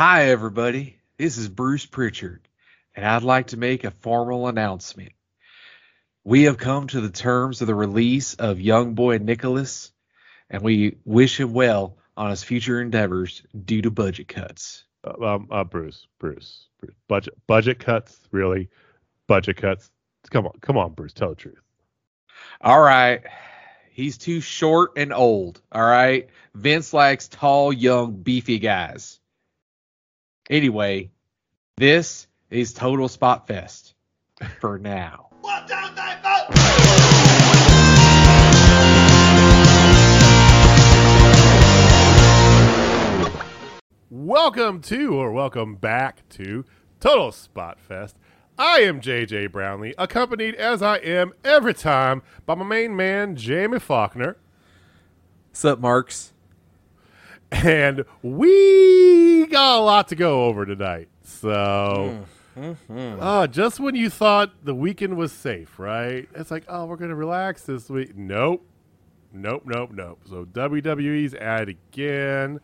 Hi, everybody. This is Bruce Pritchard, and I'd like to make a formal announcement. We have come to the terms of the release of young boy Nicholas, and we wish him well on his future endeavors due to budget cuts. Uh, um, uh, Bruce, Bruce, Bruce, budget, budget cuts, really, budget cuts. Come on, come on, Bruce, tell the truth. All right. He's too short and old. All right. Vince likes tall, young, beefy guys. Anyway, this is Total Spot Fest for now. One, two, three, four. Welcome to, or welcome back to Total Spot Fest. I am JJ Brownlee, accompanied as I am every time by my main man, Jamie Faulkner. What's up, Marks? And we got a lot to go over tonight. So, uh, just when you thought the weekend was safe, right? It's like, oh, we're going to relax this week. Nope. Nope, nope, nope. So, WWE's at it again.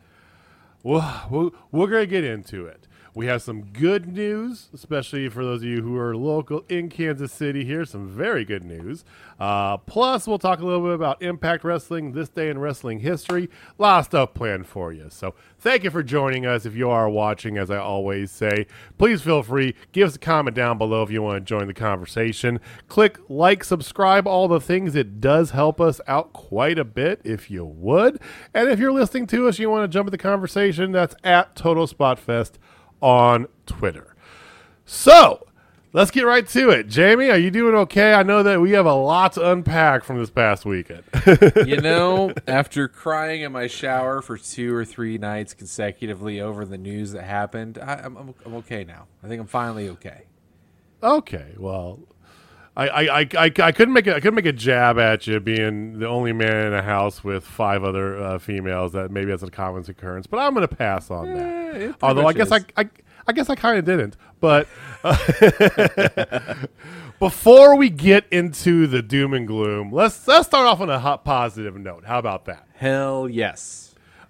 Well, we're, we're going to get into it. We have some good news, especially for those of you who are local in Kansas City. here. some very good news. Uh, plus, we'll talk a little bit about Impact Wrestling, this day in wrestling history. A lot of stuff planned for you. So, thank you for joining us. If you are watching, as I always say, please feel free. Give us a comment down below if you want to join the conversation. Click like, subscribe, all the things. It does help us out quite a bit if you would. And if you're listening to us, you want to jump in the conversation, that's at Total Spot Fest on Twitter. So let's get right to it. Jamie, are you doing okay? I know that we have a lot to unpack from this past weekend. You know, after crying in my shower for two or three nights consecutively over the news that happened, I, I'm, I'm, I'm okay now. I think I'm finally okay. okay, well. I, I, I, I, couldn't make a, I couldn't make a jab at you being the only man in a house with five other uh, females that maybe that's a common occurrence, but I'm going to pass on Eh, that. Although I guess. I, I I guess I kind of didn't. But uh, before we get into the doom and gloom, let's let's start off on a hot positive note. How about that? Hell yes.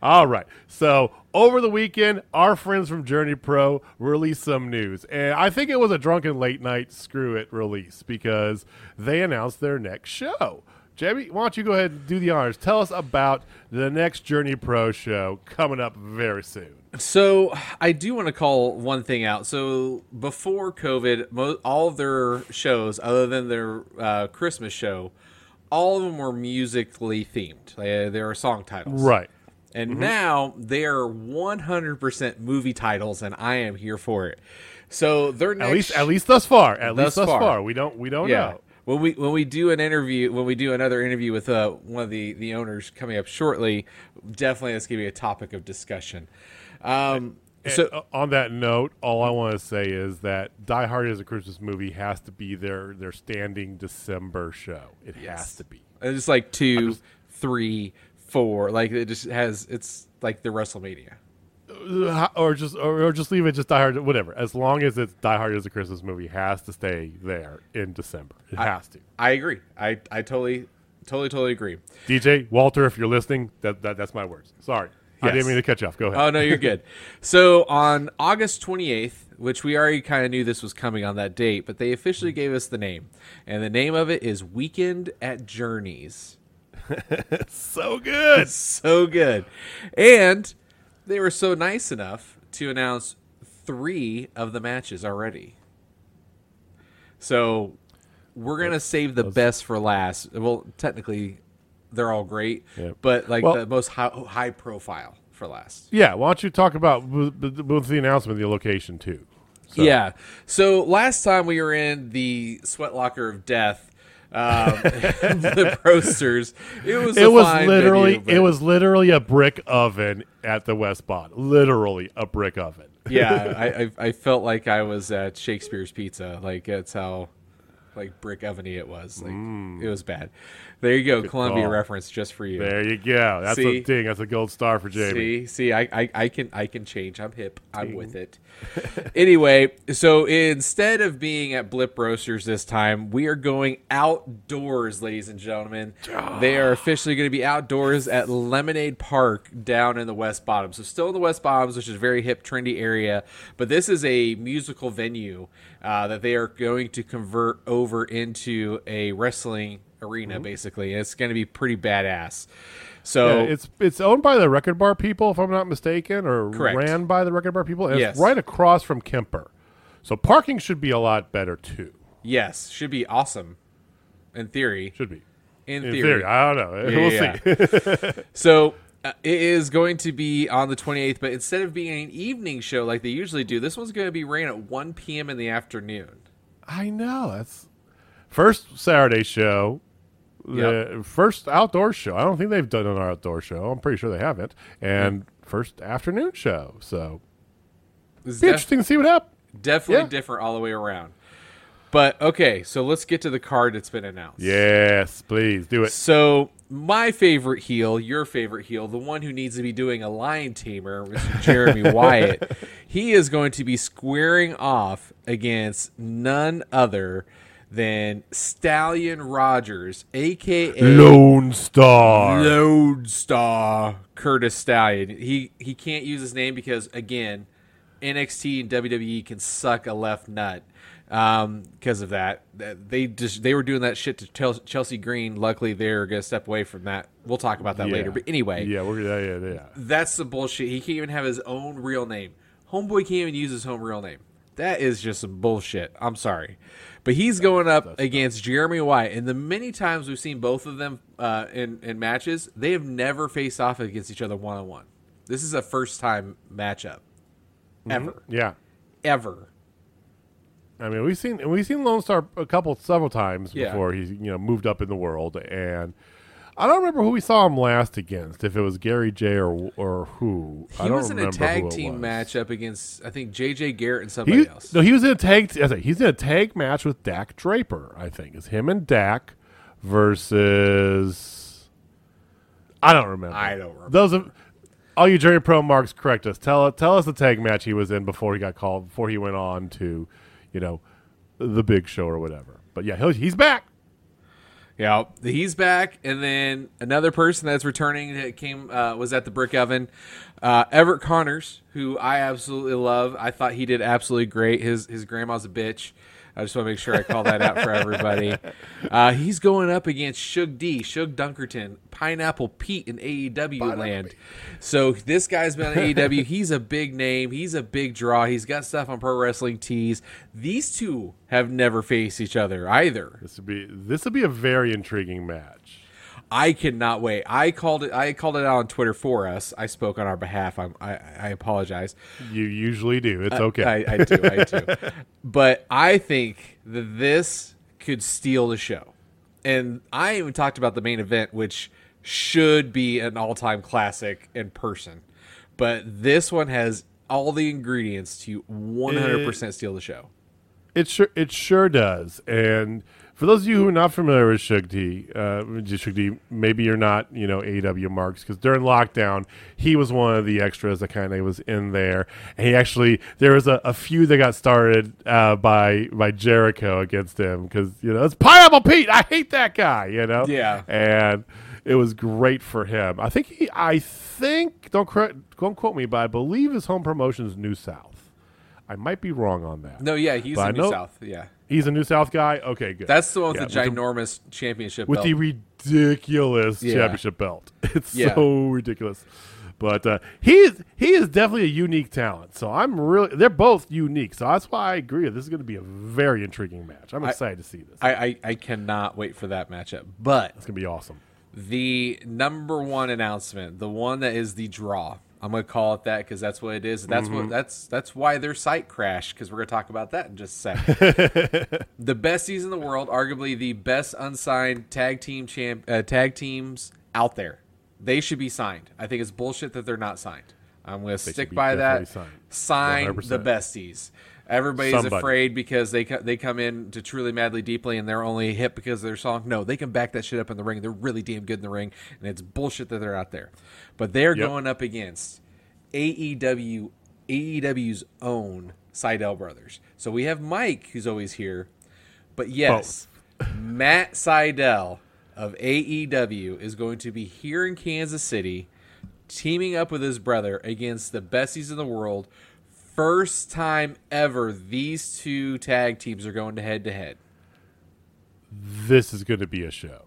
All right. So over the weekend, our friends from Journey Pro released some news, and I think it was a drunken late night screw it release because they announced their next show. Jamie, why don't you go ahead and do the honors? Tell us about the next Journey Pro show coming up very soon. So I do want to call one thing out. So before COVID, mo- all of their shows, other than their uh, Christmas show, all of them were musically themed. They, they were song titles, Right. And now they are 100% movie titles, and I am here for it. So their next At least, at least thus far. At Thus least thus far. far. We don't, we don't yeah. know. When we when we do an interview, when we do another interview with uh, one of the the owners coming up shortly, definitely that's gonna be a topic of discussion. Um, so And, uh, on that note, all I want to say is that Die Hard as a Christmas movie has to be their their standing December show. It has to be. It's like two, three, four. Like it just has. It's like the WrestleMania. Uh, or just or, or just leave it just Die Hard whatever. As long as it's Die Hard is a Christmas movie, has to stay there in December. It has to. I agree. I I totally totally totally agree. DJ Walter, if you're listening, that, that that's my words. Sorry, I Yes. didn't mean to cut you off. Go ahead. Oh no, you're good. so on August 28th, which we already kind of knew this was coming on that date, but they officially gave us the name, and the name of it is Weekend at Journeys. so good. so good. And they were so nice enough to announce three of the matches already. So we're gonna save the best for last. Well, technically, they're all great, Yeah. but like Well- the most high, high profile for last. Yeah. Why don't you talk about with the announcement of the location too? So- Yeah. So last time we were in the sweat locker of death, um, the Prosters. It was. it a was literally it was literally a brick oven at the West Bond. Literally a brick oven. yeah, I, I I felt like I was at Shakespeare's Pizza. Like that's how like brick oveny it was. Like it was bad. There you go, Columbia call. reference just for you. There you go. That's See? a ding. That's a gold star for Jamie. See, see, I, I, I can, I can change. I'm hip. I'm with it. anyway, so instead of being at Blip Roasters this time, we are going outdoors, ladies and gentlemen. They are officially going to be outdoors at Lemonade Park down in the West Bottoms. So still in the West Bottoms, which is a very hip, trendy area, but this is a musical venue uh, that they are going to convert over into a wrestling arena, basically. It's going to be pretty badass. So Yeah, it's it's owned by the Record Bar people, if I'm not mistaken, or Correct. ran by the Record Bar people. And Yes. It's right across from Kemper, so parking should be a lot better too. Yes, should be awesome. In theory, Should be. in, In theory. theory, I don't know. Yeah, we'll yeah, see. So uh, it is going to be on the 28th, but instead of being an evening show like they usually do, this one's going to be ran at 1 p.m. in the afternoon. I know that's first Saturday show. The first outdoor show. I don't think they've done an outdoor show. I'm pretty sure they haven't. And first afternoon show. So It's be def- interesting to see what happens. definitely Yeah. different all the way around. But okay, so let's get to the card that's been announced. Yes, please do it. So my favorite heel, your favorite heel, the one who needs to be doing a lion tamer, Mr. Jeremy Wyatt, he is going to be squaring off against none other than Stallion Rogers, aka Lone Star. Lone Star Curtis Stallion. He he can't use his name because again, NXT and WWE can suck a left nut um, because of that. That- They just they were doing that shit to Chelsea Green. Luckily, they're gonna step away from that. We'll talk about that Yeah. later. But anyway, Yeah, we're yeah, yeah, yeah. that's the bullshit. He can't even have his own real name. Homeboy can't even use his home real name. That is just some bullshit. I'm sorry. But he's going up against Jeremy Wyatt. And the many times we've seen both of them uh, in, in matches, they have never faced off against each other one on one. This is a first time matchup. Ever. Yeah. Ever. I mean, we've seen we've seen Lone Star a couple several times Yeah. before he's you know moved up in the world, and I don't remember who we saw him last against. If it was Gary J or or who, I He was in a tag team matchup against, I think, JJ Garrett and somebody He, else. no, he was in a tag. I he's in a tag match with Dak Draper. I think it's him and Dak versus. I don't remember. I don't remember. Those of all you Journey Pro marks, correct us. Tell tell us the tag match he was in before he got called. Before he went on to, you know, the big show or whatever. But yeah, he's back. Yeah, he's back, and then another person that's returning that came uh, was at the Brick Oven, uh, Everett Connors, who I absolutely love. I thought he did absolutely great. His his grandma's a bitch. I just want to make sure I call that out for everybody. Uh, he's going up against Shug D, Shug Dunkerton, Pineapple Pete in AEW land. So this guy's been on AEW. He's a big name. He's a big draw. He's got stuff on Pro Wrestling Tees. These two have never faced each other either. This would be this would be a very intriguing match. I cannot wait. I called it. I called it out on Twitter for us. I spoke on our behalf. I'm, I I apologize. You usually do. It's okay. I, I do. I do. But I think that this could steal the show. And I even talked about the main event, which should be an all-time classic in person. But this one has all the ingredients to 100% steal the show. It sure it sure does. And for those of you who are not familiar with Shug D, uh, Shug D, maybe you're not, you know, AW marks because during lockdown he was one of the extras that kind of was in there. And he actually there was a, a feud that got started uh, by by Jericho against him because you know it's Pineapple Pete. I hate that guy. You know. Yeah. And it was great for him. I think he. I think don't correct, don't quote me, but I believe his home promotion is New South. I might be wrong on that. No, yeah, he's New know- South. Yeah. He's a New South guy. Okay, good. That's the one with Yeah, the with the- ginormous championship with belt. the ridiculous Yeah. championship belt. It's Yeah. so ridiculous. But uh, he is he is definitely a unique talent. So I'm really they're both unique. So that's why I agree. This is going to be a very intriguing match. I'm excited to see this. I, I, I cannot wait for that matchup. But it's going to be awesome. the number one announcement, the one that is the draw. I'm going to call it that because that's what it is. That's Mm-hmm. what that's that's why their site crashed because we're going to talk about that in just a second. the best teams in the world, arguably the best unsigned tag team champ uh, tag teams out there. They should be signed. I think it's bullshit that they're not signed. I'm to should stick by that. signed. the 100%. besties. Everybody's Somebody. afraid because they they come in to truly madly deeply and they're only hit because of their song. No, they can back that shit up in the ring. They're really damn good in the ring, and it's bullshit that they're out there. But they're Yep. going up against AEW AEW's own Sydal brothers. So we have Mike, who's always here, but yes, Matt Sydal of AEW is going to be here in Kansas City, teaming up with his brother against the besties in the world. First time ever, these two tag teams are going to head to head. this is going to be a show.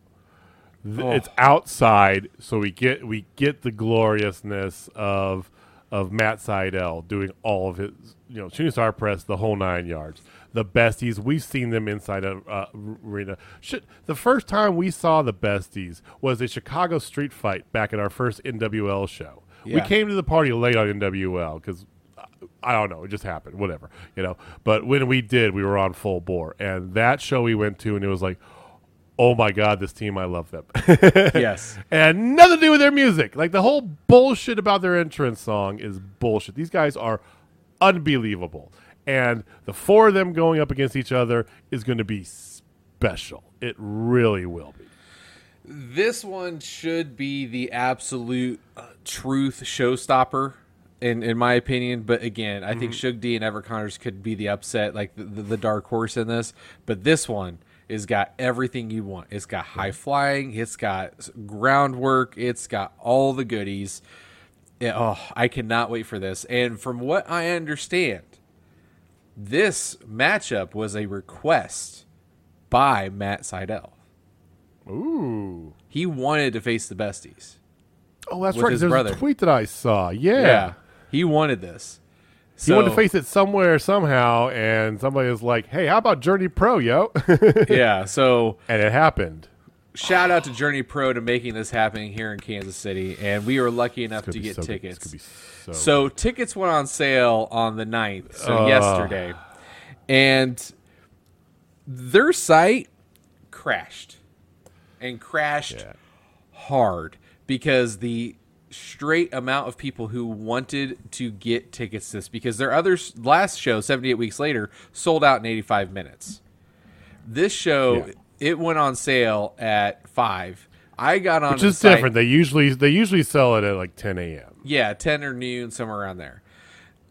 Oh. It's outside, so we get we get the gloriousness of of Matt Sydal doing all of his, you know, shooting star press, the whole nine yards. The besties, we've seen them inside a uh, arena. Shit, the first time we saw the besties was a Chicago street fight back at our first NWL show. We came to the party late on NWL because I don't know. It just happened. Whatever, you know. But when we did, we were on full bore, and that show we went to, and it was like, oh my god, this team, I love them. Yes. and nothing to do with their music. Like the whole bullshit about their entrance song is bullshit. These guys are unbelievable, and the four of them going up against each other is going to be special. It really will be. This one should be the absolute uh, truth showstopper, in in my opinion. But again, I think mm-hmm. Shug D and Everett Connors could be the upset, like the, the, the dark horse in this. But this one has got everything you want. It's got high flying. It's got groundwork. It's got all the goodies. Yeah, oh, I cannot wait for this. And from what I understand, this matchup was a request by Matt Sydal. Ooh. He wanted to face the besties. Oh, that's right. his There's brother. a tweet that I saw. Yeah. Yeah, he wanted this. He wanted to face it somewhere, somehow, and somebody was like, hey, how about Journey Pro, yo? yeah, so and it happened. shout out to Journey Pro to making this happen here in Kansas City, and we were lucky enough to get so tickets. This could be so, So tickets went on sale on the 9th, so Ugh. yesterday. And their site crashed. And crashed Yeah. hard because the straight amount of people who wanted to get tickets to this because their other last show 78 weeks later sold out in 85 minutes. This show Yeah. it went on sale at 5. I got on which the is site- different. They usually they usually sell it at like 10 a.m. yeah, ten or noon, somewhere around there.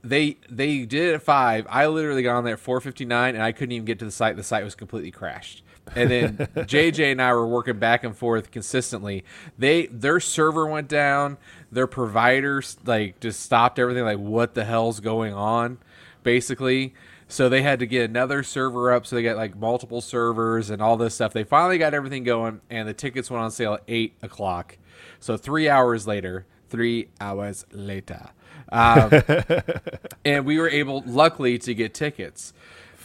They they did it at five. I literally got on there at four fifty nine, and I couldn't even get to the site. The site was completely crashed. And then JJ and I were working back and forth consistently. They their server went down. Their providers like just stopped everything. Like what the hell's going on? Basically. So they had to get another server up. So they got like multiple servers and all this stuff. They finally got everything going, and the tickets went on sale at eight o'clock. So three hours later, three hours later, um, and we were able, luckily, to get tickets.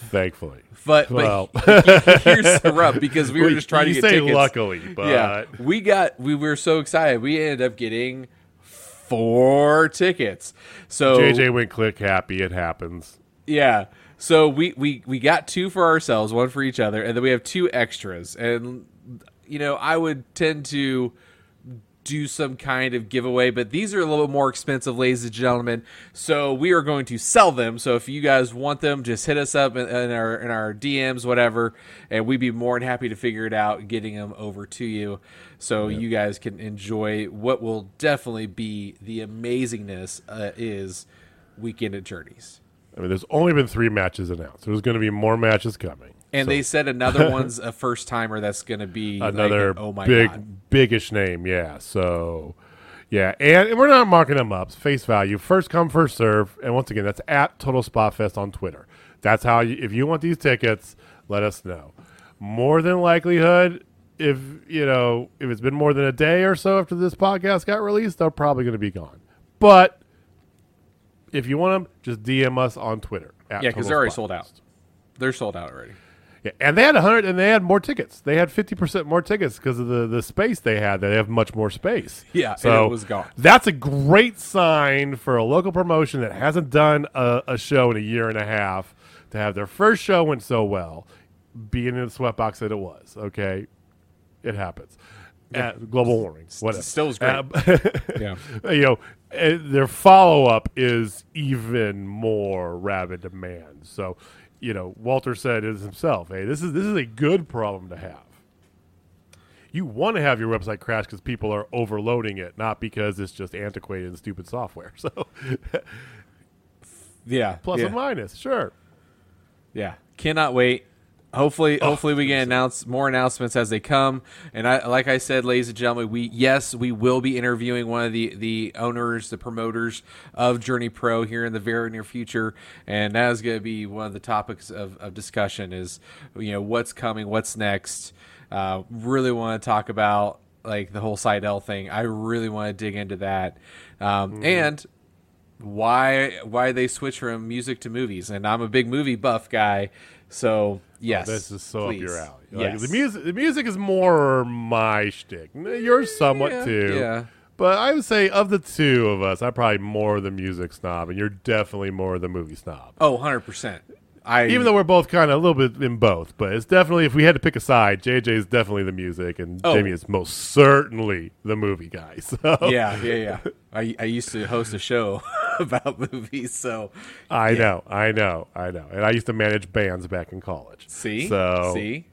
Thankfully, But, Well. but here's the rub because we were just trying to get say tickets. luckily, but yeah, we got we were so excited. We ended up getting four tickets. So JJ went click happy. It happens. Yeah. So we, we we got two for ourselves, one for each other, and then we have two extras. And you know, I would tend to do some kind of giveaway, but these are a little bit more expensive, ladies and gentlemen. So we are going to sell them. So if you guys want them, just hit us up in, in our in our DMs, whatever, and we'd be more than happy to figure it out, getting them over to you, so you guys can enjoy what will definitely be the amazingness uh, is weekend at Journeys. I mean, there's only been three matches announced. There's going to be more matches coming. And So, they said another one's a first timer that's going to be like another an, oh my big, god. biggish name. Yeah. So, yeah, and, we're not marking them up. Face value, first come, first serve. And once again, that's at Total Spot Fest on Twitter. That's how. You, if you want these tickets, let us know. More than likelihood, if you know, if it's been more than a day or so after this podcast got released, they're probably going to be gone. But if you want them, just DM us on Twitter. at Yeah, because they're already Spot sold out. They're sold out already. Yeah, and they had a hundred, and they had more tickets. They had fifty percent more tickets because of the the space they had. They have much more space. Yeah, and so it was gone. That's a great sign for a local promotion that hasn't done a, a show in a year and a half to have their first show went so well, being in the sweatbox that it was. Okay, it happens. Uh, global warming. Whatever. still is great. Uh, Yeah. you know, uh, their follow up is even more rabid demand. So, you know, Walter said it himself. Hey, this is this is a good problem to have. You want to have your website crash because people are overloading it, not because it's just antiquated and stupid software. So, Yeah. plus yeah. and minus, sure. Yeah, cannot wait. Hopefully, hopefully we can announce more announcements as they come. And I, like I said, ladies and gentlemen, we yes, we will be interviewing one of the the owners, the promoters of Journey Pro here in the very near future, and that is going to be one of the topics of, of discussion. Is you know what's coming, what's next. Uh, really want to talk about like the whole Sydal thing. I really want to dig into that, um, and why why they switch from music to movies. And I'm a big movie buff guy, so Oh, yes, This is so please. up your alley. Like, Yes. The music, the music is more my shtick. Yours somewhat Yeah, too. yeah. But I would say of the two of us, I'm probably more the music snob, and you're definitely more the movie snob. Oh, 100 percent. I Even though we're both kind of a little bit in both, but it's definitely if we had to pick a side, JJ is definitely the music, and Oh. Jamie is most certainly the movie guy. So yeah, yeah, yeah. I I used to host a show about movies, so I know, I know, I know, and I used to manage bands back in college. see, so see,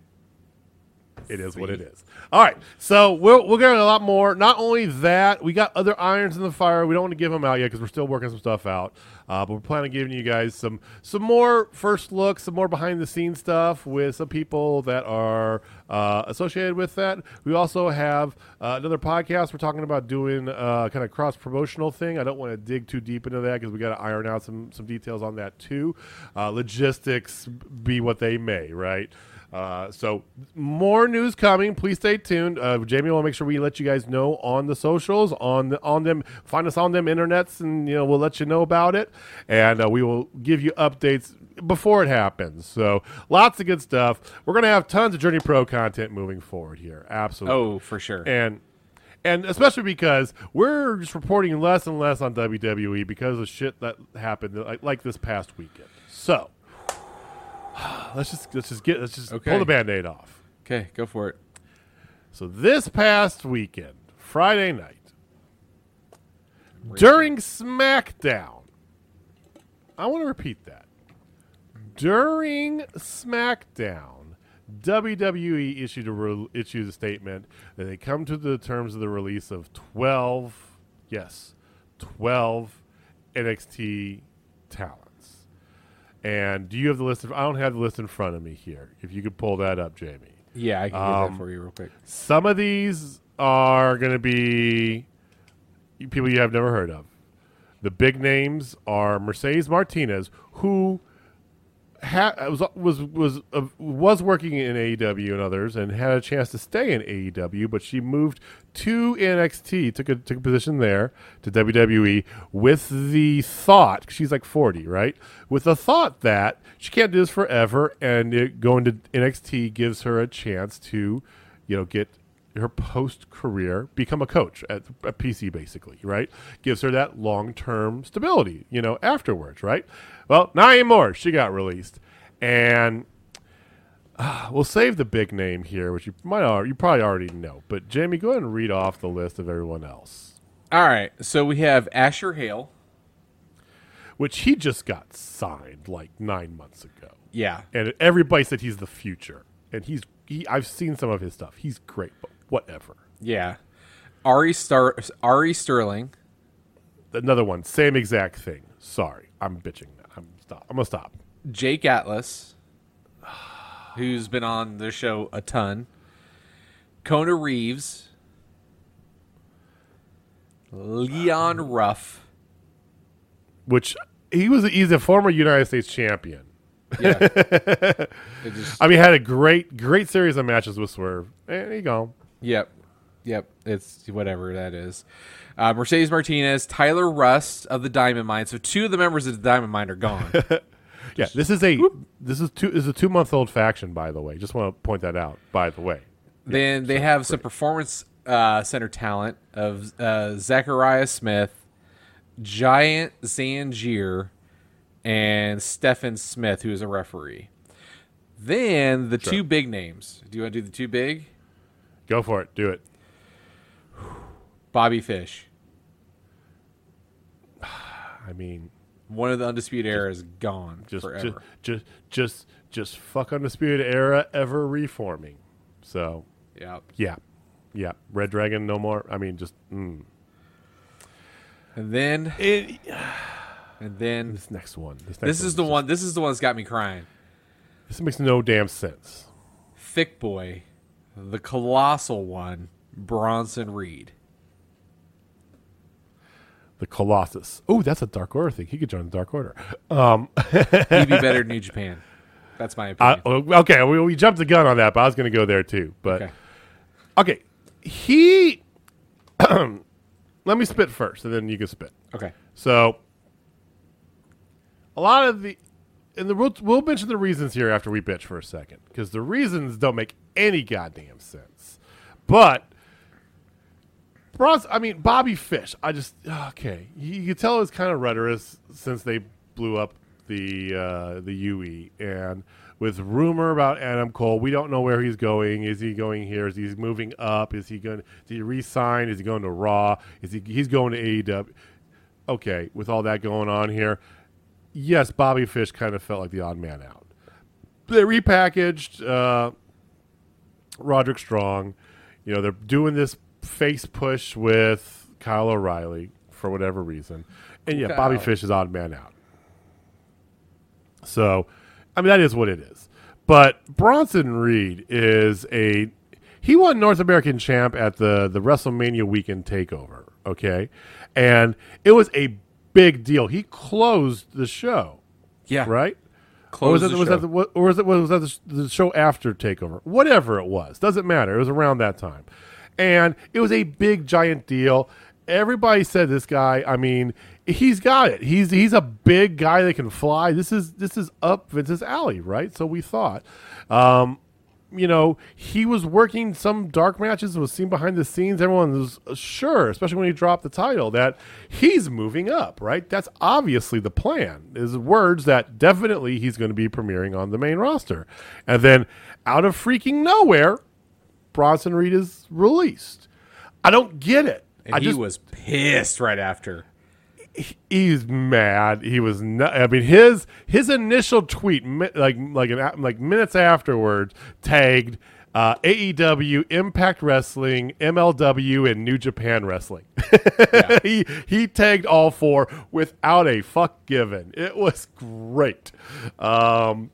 It is what it See? is. All right, so we'll we'll get a lot more. Not only that, we got other irons in the fire. We don't want to give them out yet because we're still working some stuff out. Uh, but we're planning on giving you guys some some more first looks, some more behind the scenes stuff with some people that are uh, associated with that. We also have uh, another podcast. We're talking about doing uh, kind of cross promotional thing. I don't want to dig too deep into that because we got to iron out some some details on that too. Uh, logistics be what they may, right? Uh, so more news coming. Please stay tuned. Uh, Jamie will make sure we let you guys know on the socials, on the, on them. Find us on them internets, and you know we'll let you know about it, and uh, we will give you updates before it happens. So lots of good stuff. We're gonna have tons of Journey Pro content moving forward here. Absolutely. oh for sure. And and especially because we're just reporting less and less on WWE because of shit that happened like, like this past weekend. So let's just let's just get let's just Okay. pull the band-aid off. okay, go for it. So this past weekend, Friday night, during SmackDown, I want to repeat that. During SmackDown, WWE issued a re- issued a statement that they come to the terms of the release of twelve, yes, twelve NXT talents. And do you have the list? Of, I don't have the list in front of me here. If you could pull that up, Jamie. Yeah, I can get Um, that for you real quick. Some of these are going to be people you have never heard of. The big names are Mercedes Martinez, who ha- was was was uh, was working in AEW and others, and had a chance to stay in AEW, but she moved to NXT, took a took a position there to WWE with the thought she's like forty, right? With the thought that she can't do this forever, and it, going to NXT gives her a chance to, you know, get her post career become a coach at a PC basically, right? Gives her that long term stability, you know, afterwards, right? Well, not anymore. She got released, and uh, we'll save the big name here, which you might al- you probably already know. But Jamie, go ahead and read off the list of everyone else, All right, so we have Asher Hale. which he just got signed like nine months ago, Yeah, and everybody said he's the future, and he's he. I've seen some of his stuff. He's great, but whatever. yeah. Ari Star Ari Sterling. Another one, same exact thing. Sorry, I'm bitching. now. I'm stop. I'm gonna stop. Jake Atlas, who's been on the show a ton. Kona Reeves. Leon uh, Ruff. Which he was he's a former United States champion. Yeah. Just- I mean, had a great great series of matches with Swerve. And there you go. Yep. Yep. It's whatever that is. Uh, Mercedes Martinez, Tyler Rust of the Diamond Mine. So two of the members of the Diamond Mine are gone. Yeah, this is a this is two this is a two month old faction, by the way. Just want to point that out. By the way, Then they have some performance uh, center talent of uh, Zachariah Smith, Giant Zanjeer, and Stephen Smith, who is a referee. Then the two big names. Do you want to do the two big? Go for it. Do it. Bobby Fish. I mean, One of the undisputed era is gone just forever. just just just just fuck undisputed era ever reforming. So yeah. yeah, yeah. Red Dragon no more. I mean, just mm. And then it, and then this next one. This, next this is the just- one. This is the one that's got me crying. This makes no damn sense. Thick boy, the colossal one, Bronson Reed. The Colossus. Oh, that's a Dark Order thing. He could join the Dark Order. Um, He'd be better than New Japan. That's my opinion. okay, we, we jumped the gun on that, but I was going to go there too. But okay. okay, he. let me spit first, and then you can spit. Okay. So, a lot of the, and the we'll, we'll mention the reasons here after we bitch for a second because the reasons don't make any goddamn sense. But, Bronze, I mean Bobby Fish, I just okay. You, can tell it's kind of rudderous since they blew up the uh, the UE and. With rumor about Adam Cole, we don't know where he's going. Is he going here? Is he moving up? Is he going? Did he resign? Is he going to Raw? Is he? He's going to AEW okay, with all that going on here, yes, Bobby Fish kind of felt like the odd man out. They repackaged uh, Roderick Strong. You know, they're doing this face push with Kyle O'Reilly for whatever reason. And yeah, Bobby Fish is odd man out. So, I mean, that is what it is. But Bronson Reed is a. He won North American champ at the, the WrestleMania weekend takeover, okay? And it was a big deal. He closed the show, Yeah. right? Close or was the that, was that the, what- or was it was that the, the show after Takeover? Whatever it was, doesn't matter. It was around that time, and it was a big giant deal. Everybody said this guy. I mean, he's got it. He's he's a big guy that can fly. This is this is up Vince's alley, right? So we thought. Um, you know, he was working some dark matches and was seen behind the scenes. Everyone was sure, especially when he dropped the title, that he's moving up, right? That's obviously the plan. Is words that definitely he's going to be premiering on the main roster. And then out of freaking nowhere, Bronson Reed is released. I don't get it. And I he just, was pissed right after. He's mad. He was not, I mean his his initial tweet like like an, like minutes afterwards tagged uh, AEW, Impact Wrestling, MLW, and New Japan Wrestling. he he tagged all four without a fuck given. It was great. Um,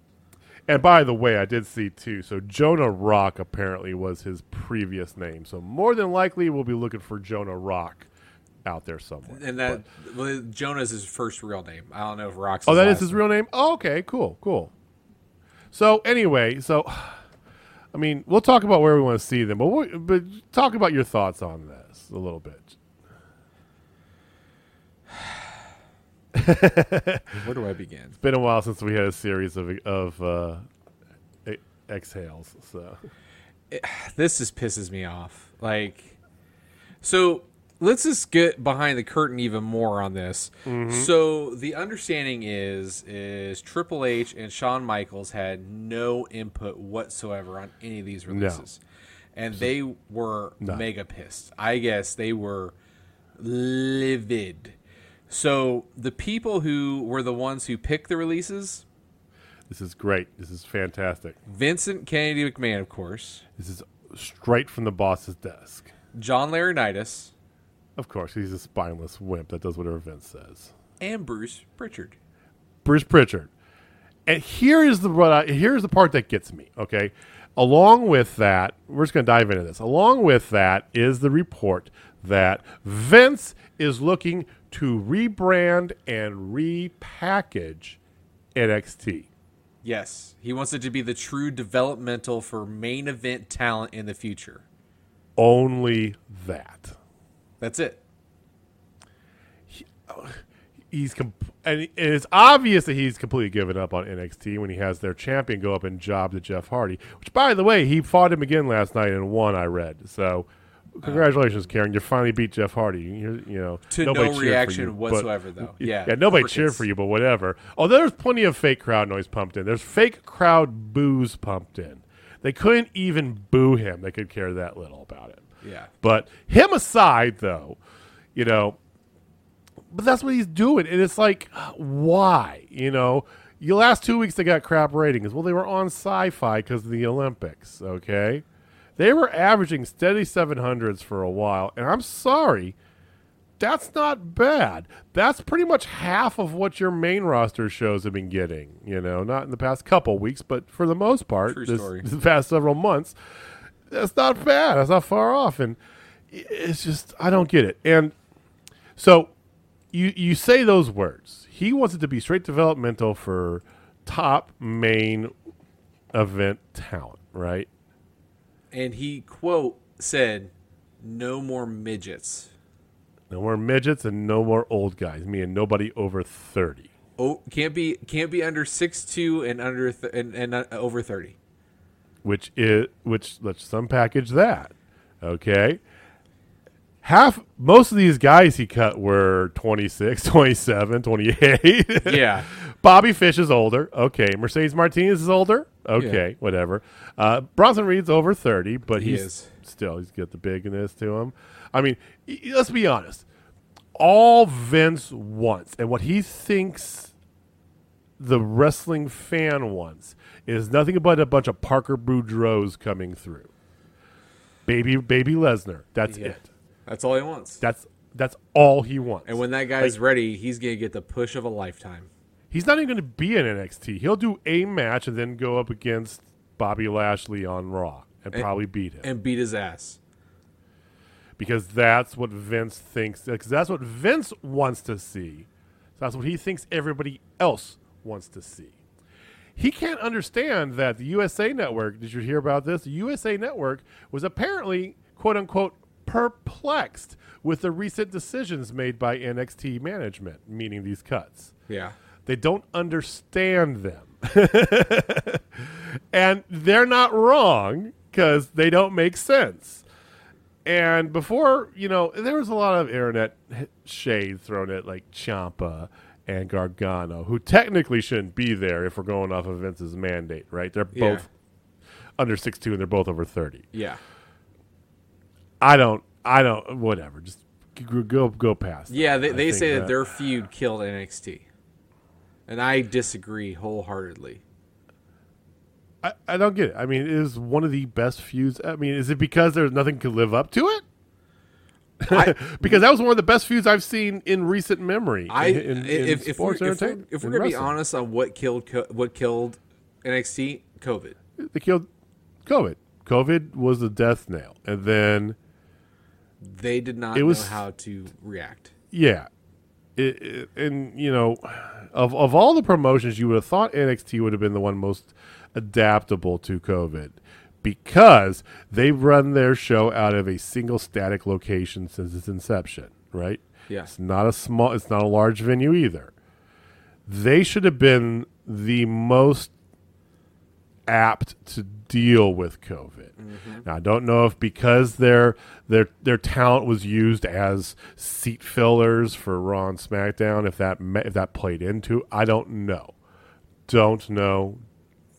and by the way, I did see too. So Jonah Rock apparently was his previous name. So more than likely, we'll be looking for Jonah Rock out there somewhere. And that well, Jonah's his first real name. I don't know if Rock's. Oh, that is his name. real name. Oh, okay, cool, cool. So anyway, so I mean, we'll talk about where we want to see them, but we, but talk about your thoughts on this a little bit. Where do I begin? It's been a while since we had a series of of uh, exhales. So this just pisses me off. Like, so let's just get behind the curtain even more on this. Mm-hmm. So the understanding is is Triple H and Shawn Michaels had no input whatsoever on any of these releases, and they were mega pissed. I guess they were livid. So the people who were the ones who picked the releases, this is great. This is fantastic. Vincent Kennedy McMahon, of course, This is straight from the boss's desk. John Laurinaitis, Of course, he's a spineless wimp that does whatever Vince says. and Bruce Pritchard. Bruce Pritchard. And here is the what I, here's the part that gets me. Okay, along with that, we're just going to dive into this. Along with that is the report that Vince is looking to rebrand and repackage NXT. Yes, he wants it to be the true developmental for main event talent in the future. Only that. That's it. Oh, he's com- and it's obvious that he's completely given up on NXT when he has their champion go up and job to Jeff Hardy. Which, by the way, he fought him again last night and won. I read so. Uh, congratulations, Karrion! You finally beat Jeff Hardy. You're, you know, To nobody no cheered for reaction you, but- whatsoever, though. Yeah, yeah, nobody crickets. cheered for you, but whatever. Oh, there's plenty of fake crowd noise pumped in. There's fake crowd boos pumped in. They couldn't even boo him. They could care that little about it. Yeah. But him aside, though, you know, but that's what he's doing, and it's like, why? You know, the last two weeks they got crap ratings. Well, they were on Syfy because of the Olympics. Okay, they were averaging steady seven hundreds for a while, and I'm sorry. That's not bad. That's pretty much half of what your main roster shows have been getting. You know, not in the past couple weeks, but for the most part, True this, story. the past several months, that's not bad. That's not far off. And it's just I don't get it. And so you you say those words. He wants it to be straight developmental for top main event talent, right? And he quote said, "No more midgets." No more midgets and no more old guys. Me and nobody over thirty. Oh, can't be can't be under six two and under th- and, and uh, over thirty. Which is which let's unpackage that okay half most of these guys he cut were 26 27 28 Yeah. bobby fish is older okay mercedes martinez is older okay Yeah. whatever uh, bronson reed's over 30 but He he's is. still he's got the bigness to him i mean let's be honest all vince wants and what he thinks the wrestling fan wants is nothing but a bunch of Parker Boudreaux coming through. Baby, baby Lesnar. That's Yeah. it. That's all he wants. That's that's all he wants. And when that guy's ready, he's gonna get the push of a lifetime. he's not even going to be in NXT, he'll do a match and then go up against Bobby Lashley on Raw and, probably beat him and beat his ass. because that's what Vince thinks. Because that's what Vince wants to see. That's what he thinks everybody else wants to see. He can't understand that the USA Network, did you hear about this? The USA Network was apparently, quote unquote, perplexed with the recent decisions made by NXT management, meaning these cuts. Yeah. They don't understand them. and they're not wrong because they don't make sense. And before, you know, there was a lot of internet shade thrown at like Ciampa and Gargano, who technically shouldn't be there if we're going off of Vince's mandate, right? They're Yeah. both under 6'2 and they're both over 30. Yeah. I don't, I don't, whatever. Just go, go past. that. Yeah, they, they think say that, their feud killed NXT. And I disagree wholeheartedly. I, I don't get it. I mean, it is one of the best feuds. I mean, is it because there's nothing to live up to it? I- because that was one of the best feuds I've seen in recent memory. I in, in, in if, if, we're, sports if we're, if we're gonna be honest on what killed what killed NXT, COVID. they killed COVID. COVID was the death nail, and then They did not It was- know how to react. yeah, it, it- and you know, of of all the promotions, you would have thought NXT would have been the one most adaptable to COVID because they've run their show out of a single static location since its inception, right? Yeah. It's not a small, it's not a large venue either. They should have been the most apt to deal with COVID. Mm-hmm. Now I don't know if because their their their talent was used as seat fillers for Raw and SmackDown, if that if that played into, I don't know. Don't know.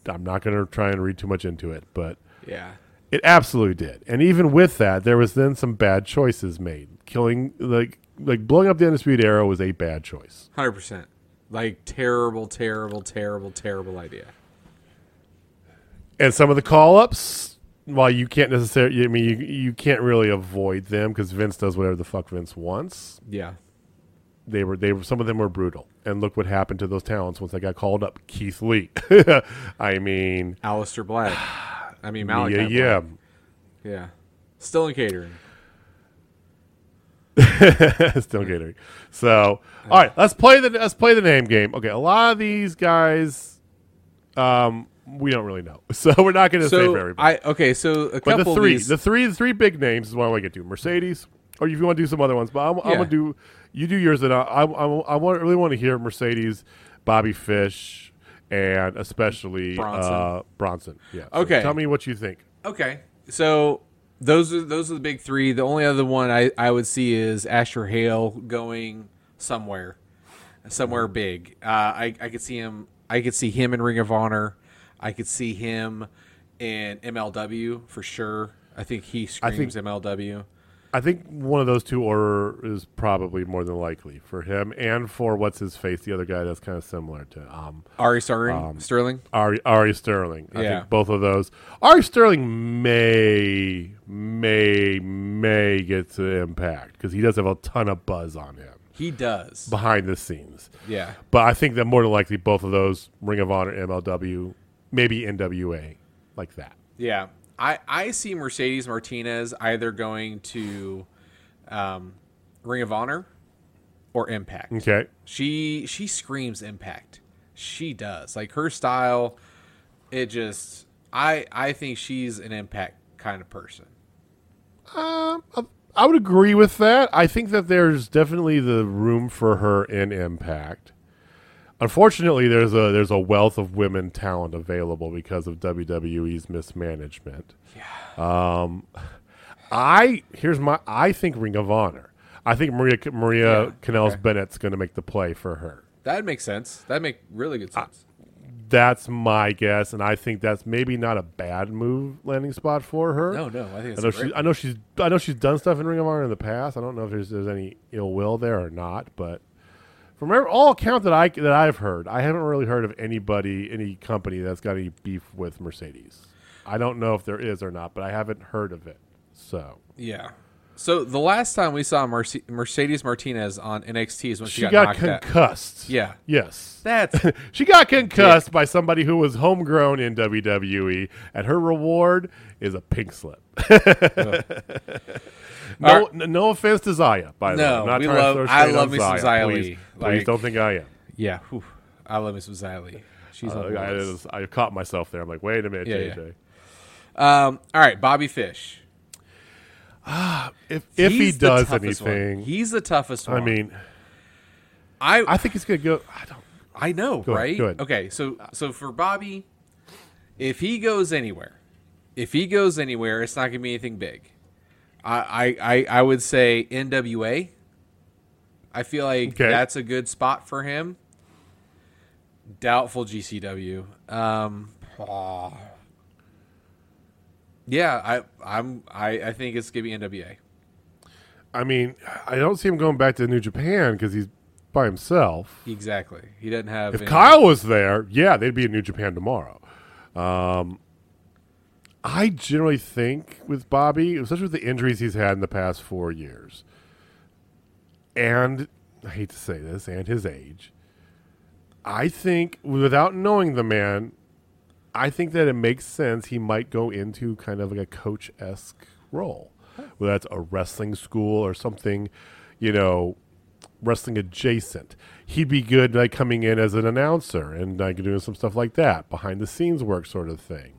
I'm not going to try and read too much into it, but Yeah. it absolutely did. And even with that, there was then some bad choices made. Killing like like blowing up the Undisputed Era was a bad choice. Hundred percent. Like terrible, terrible, terrible, terrible idea. And some of the call ups, while you can't necessarily, I mean, you, you can't really avoid them because Vince does whatever the fuck Vince wants. Yeah. They were, they were, some of them were brutal. And look what happened to those talents once they got called up. Keith Lee. I mean, Aleister Black. I mean Malakai. yeah, yeah. Black. Yeah. Still in catering. Still catering. So, all right, let's play the let's play the name game. Okay, a lot of these guys, um, we don't really know, so we're not going to say for So everybody. I okay, so a but couple the of three, these, the three, the three big names is what I want to get to. Mercedes, or if you want to do some other ones, but I'm, I'm gonna do you do yours, and I I, I, I really want to hear Mercedes, Bobby Fish, and especially Bronson. Uh, Bronson. Yeah. So Okay. tell me what you think. Okay, so those are those are the big three. The only other one I, I would see is Asher Hale going somewhere, somewhere big. Uh, I I could see him. I could see him in Ring of Honor. I could see him in MLW for sure. I think he I screams think- MLW. I think one of those two order is probably more than likely for him and for what's his face, the other guy that's kind of similar to um, Ari Sterling. Um, Sterling. Ari, Ari Sterling. I Yeah. think both of those. Ari Sterling may, may, may get to impact because he does have a ton of buzz on him He does. behind the scenes. Yeah. But I think that more than likely both of those, Ring of Honor, MLW, maybe NWA, like that. Yeah. I, I see Mercedes Martinez either going to um, Ring of Honor or Impact. Okay. She she screams Impact. She does. Like her style, it just I I think she's an Impact kind of person. Um, I would agree with that. I think that there's definitely the room for her in Impact. Unfortunately, there's a there's a wealth of women talent available because of WWE's mismanagement. Yeah. Um, I here's my I think Ring of Honor. I think Maria Maria Yeah, Kanellis okay. Bennett's going to make the play for her. That makes sense. That make really good sense. That's my guess, and I think that's maybe not a bad move landing spot for her. no, no, I think I it's know she. I know she's. I know she's done stuff in Ring of Honor in the past. I don't know if there's, there's any ill will there or not, but from all account that I that I've heard, I haven't really heard of anybody, any company that's got any beef with Mercedes. I don't know if there is or not, but I haven't heard of it. So Yeah. So the last time we saw Merce- Mercedes Martinez on NXT is when she, she, got, got, knocked out. concussed. Yeah. Yes. That's She got concussed by somebody who was homegrown in WWE, and her reward is a pink slip. no, Our- no offense to Zaya, by the way. No, we love- I love me some Xia Please, Li. please don't think I am. yeah. whew. I love me some Xia Li. She's Uh, I, list. I caught myself there. I'm like, wait a minute, Yeah, JJ. Um, all right, Bobby Fish. If if he He's does toughest one. anything, he's the toughest one. I mean, I I think he's gonna go. I don't. I know, Go ahead, right? go ahead. Okay, so so for Bobby, if he goes anywhere, if he goes anywhere, it's not gonna be anything big. I I I, would say NWA. I feel like Okay. that's a good spot for him. Doubtful GCW. Um, yeah, I I'm I, I think it's gonna be NWA. I mean, I don't see him going back to New Japan because he's by himself. Exactly. He doesn't have If any- Kyle was there, yeah, they'd be in New Japan tomorrow. Um, I generally think with Bobby, especially with the injuries he's had in the past four years, and I hate to say this, and his age, I think without knowing the man, I think that it makes sense he might go into kind of like a coach esque role, whether that's a wrestling school or something, you know, wrestling adjacent. He'd be good like coming in as an announcer and like doing some stuff like that, behind the scenes work sort of thing.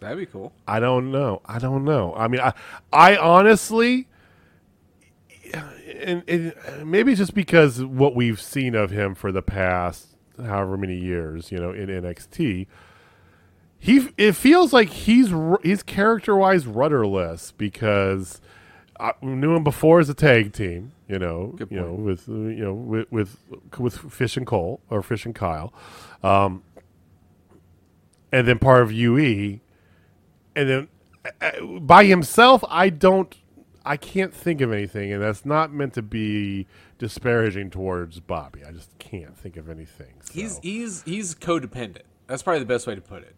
That'd be cool. I don't know. I don't know. I mean, I, I honestly, and, and maybe just because what we've seen of him for the past however many years, you know, in NXT, he it feels like he's he's character wise rudderless because I knew him before as a tag team, you know, Good you know, with uh, you know with with with Fish and Cole or Fish and Kyle, um, and then part of UE, and then uh, by himself, I don't, I can't think of anything, and that's not meant to be disparaging towards Bobby. I just can't think of anything. So. He's he's he's codependent. That's probably the best way to put it.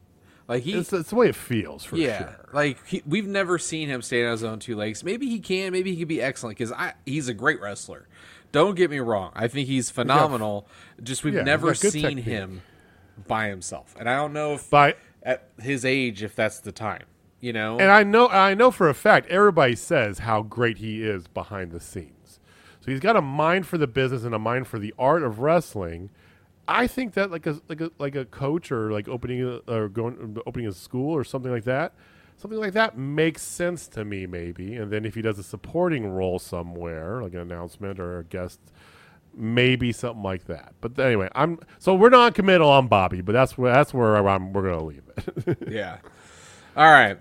Like he, it's, it's the way it feels for yeah, sure. like he, we've never seen him stand on his own two legs. Maybe he can. Maybe he could be excellent because I he's a great wrestler. Don't get me wrong. I think he's phenomenal. Just we've yeah, never seen technique. him by himself, and I don't know if by at his age if that's the time. You know, and I know I know for a fact everybody says how great he is behind the scenes. So he's got a mind for the business and a mind for the art of wrestling. I think that like a like a like a coach or like opening a, or going opening a school or something like that, something like that makes sense to me maybe. And then if he does a supporting role somewhere, like an announcement or a guest, maybe something like that. But anyway, I'm so we're not committal on Bobby, but that's where that's where I'm, we're gonna leave it. yeah. All right,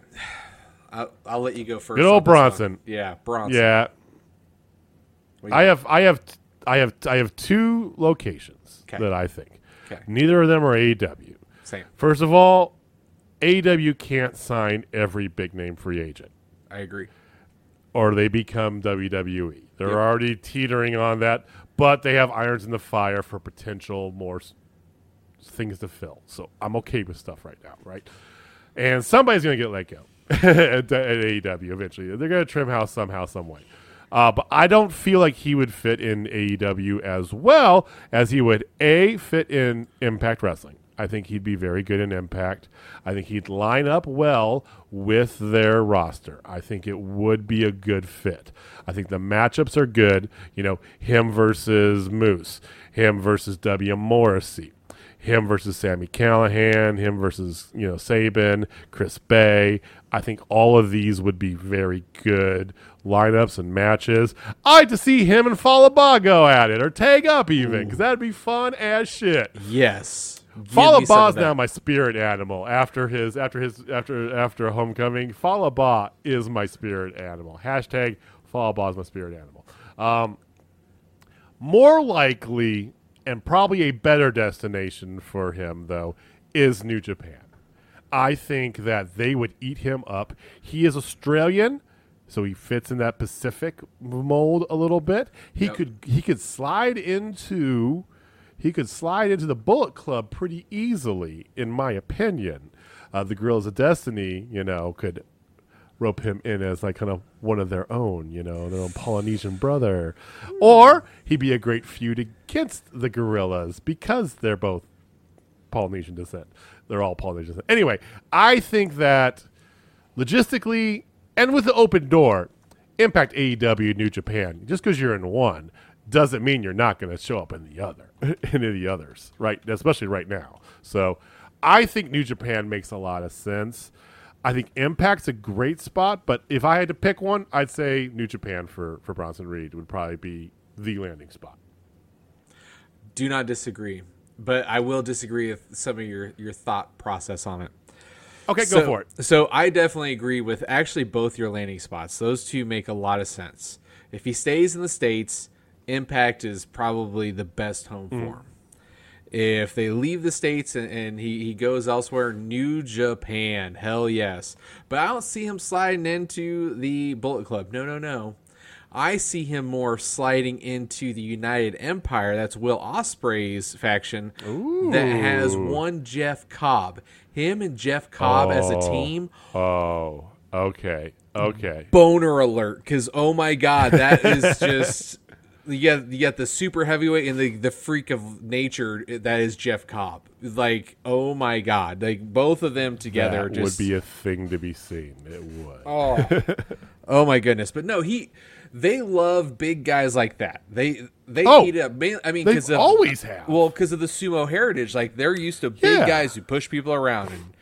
I'll, I'll let you go first. Good old. Bronson. Yeah, Bronson. yeah, What do you I have I have I have I have two locations 'Kay. that I think. Okay. Neither of them are AEW. Same. First of all, AEW can't sign every big name free agent, I agree. or they become WWE. They're Yep. already teetering on that, but they have irons in the fire for potential more things to fill. So I'm okay with stuff right now, right? And somebody's going to get let go at, at AEW eventually. They're going to trim house somehow, some way. Uh, but I don't feel like he would fit in AEW as well as he would a fit in Impact Wrestling. I think he'd be very good in Impact. I think he'd line up well with their roster. I think it would be a good fit. I think the matchups are good. You know, him versus Moose, him versus W. Morrissey him versus Sami Callihan, him versus you know Sabin, Chris Bey. I think all of these would be very good lineups and matches. I'd like to see him and Fallah Bahh go at it or tag up even because that'd be fun as shit. Yes. Give me some of Fallah Bahh's that. now my spirit animal after his after his after after homecoming. Fallah Bahh is my spirit animal. Hashtag Fallah Bahh is my spirit animal. Um, more likely and probably a better destination for him though is New Japan. I think that they would eat him up. He is Australian, so he fits in that Pacific mold a little bit. He Yep. could he could slide into he could slide into the Bullet Club pretty easily, in my opinion. Uh, the Guerrillas of Destiny, you know, could rope him in as like kind of one of their own, you know, their own Polynesian brother. Hmm. Or he'd be a great feud against the Guerrillas because they're both Polynesian descent. They're all Polynesian descent. Anyway, I think that logistically and with the open door, Impact AEW New Japan, just because you're in one doesn't mean you're not going to show up in the other, in any of the others, right? Especially right now. So I think New Japan makes a lot of sense. I think Impact's a great spot, but if I had to pick one, I'd say New Japan for, for Bronson Reed would probably be the landing spot. Do not disagree, but I will disagree with some of your your thought process on it. Okay, so, go for it. So I definitely agree with actually both your landing spots. Those two make a lot of sense. If he stays in the states, Impact is probably the best home Mm. for him. If they leave the states and, and he, he goes elsewhere, New Japan, hell yes. But I don't see him sliding into the Bullet Club. No, no, no. I see him more sliding into the United Empire. That's Will Ospreay's faction that has one Jeff Cobb. Him and Jeff Cobb as a Oh. team Oh, okay, okay. boner alert because oh my god that is just you get, you get the super heavyweight and the, the freak of nature that is jeff cobb. Like oh my god. Like both of them together that just would be a thing to be seen. It would. oh, oh my goodness. But no he they love big guys like that. They they Oh, eat up i mean They because always have. well because of the sumo heritage. Like they're used to big Yeah. guys who push people around. And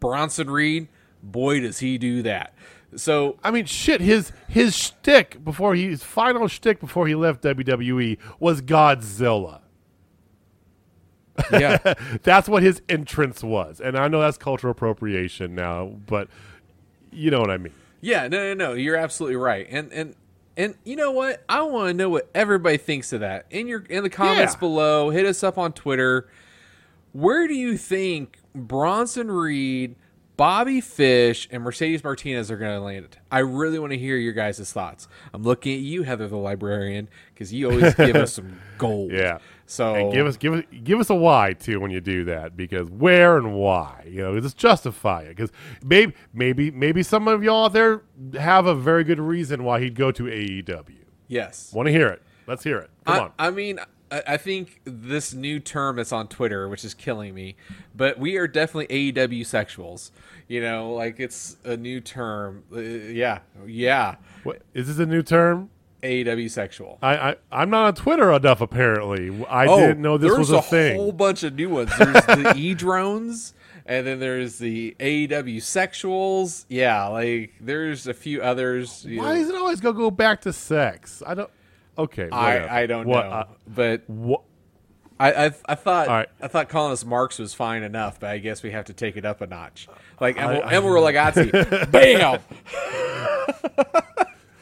bronson reed boy does he do that so I mean, shit. His his shtick before he his final shtick before he left WWE was Godzilla. yeah That's what his entrance was, and I know that's cultural appropriation now, but you know what I mean. Yeah, no, no, no. You're absolutely right. And and and you know what? I want to know what everybody thinks of that. In your in the comments Yeah. below, hit us up on Twitter. Where do you think Bronson Reed, Bobby Fish, and Mercedes Martinez are going to land? It. I really want to hear your guys' thoughts. I'm looking at you, Heather the librarian, because you always give us some gold. Yeah. So And give us give us give us a why too when you do that because where and why you know just justify it because maybe maybe maybe some of y'all out there have a very good reason why he'd go to AEW. yes, Want to hear it? Let's hear it. Come I, on. I mean, I, think this new term that's on Twitter, which is killing me, but we are definitely AEW sexuals. You know, like it's a new term. Uh, yeah, yeah, What, is this a new term? AEW sexual. I, I I'm not on Twitter enough. Apparently, I oh, didn't know this was a, a thing. whole bunch of new ones. There's the E drones. And then there's the AEW sexuals. Yeah, like there's a few others. Why know. does it always go go back to sex? I don't. Okay. I I don't What, know, uh, but what? I, I I thought right. I thought calling us Marks was fine enough, but I guess we have to take it up a notch. Like Emma, I- Ragazzi, bam.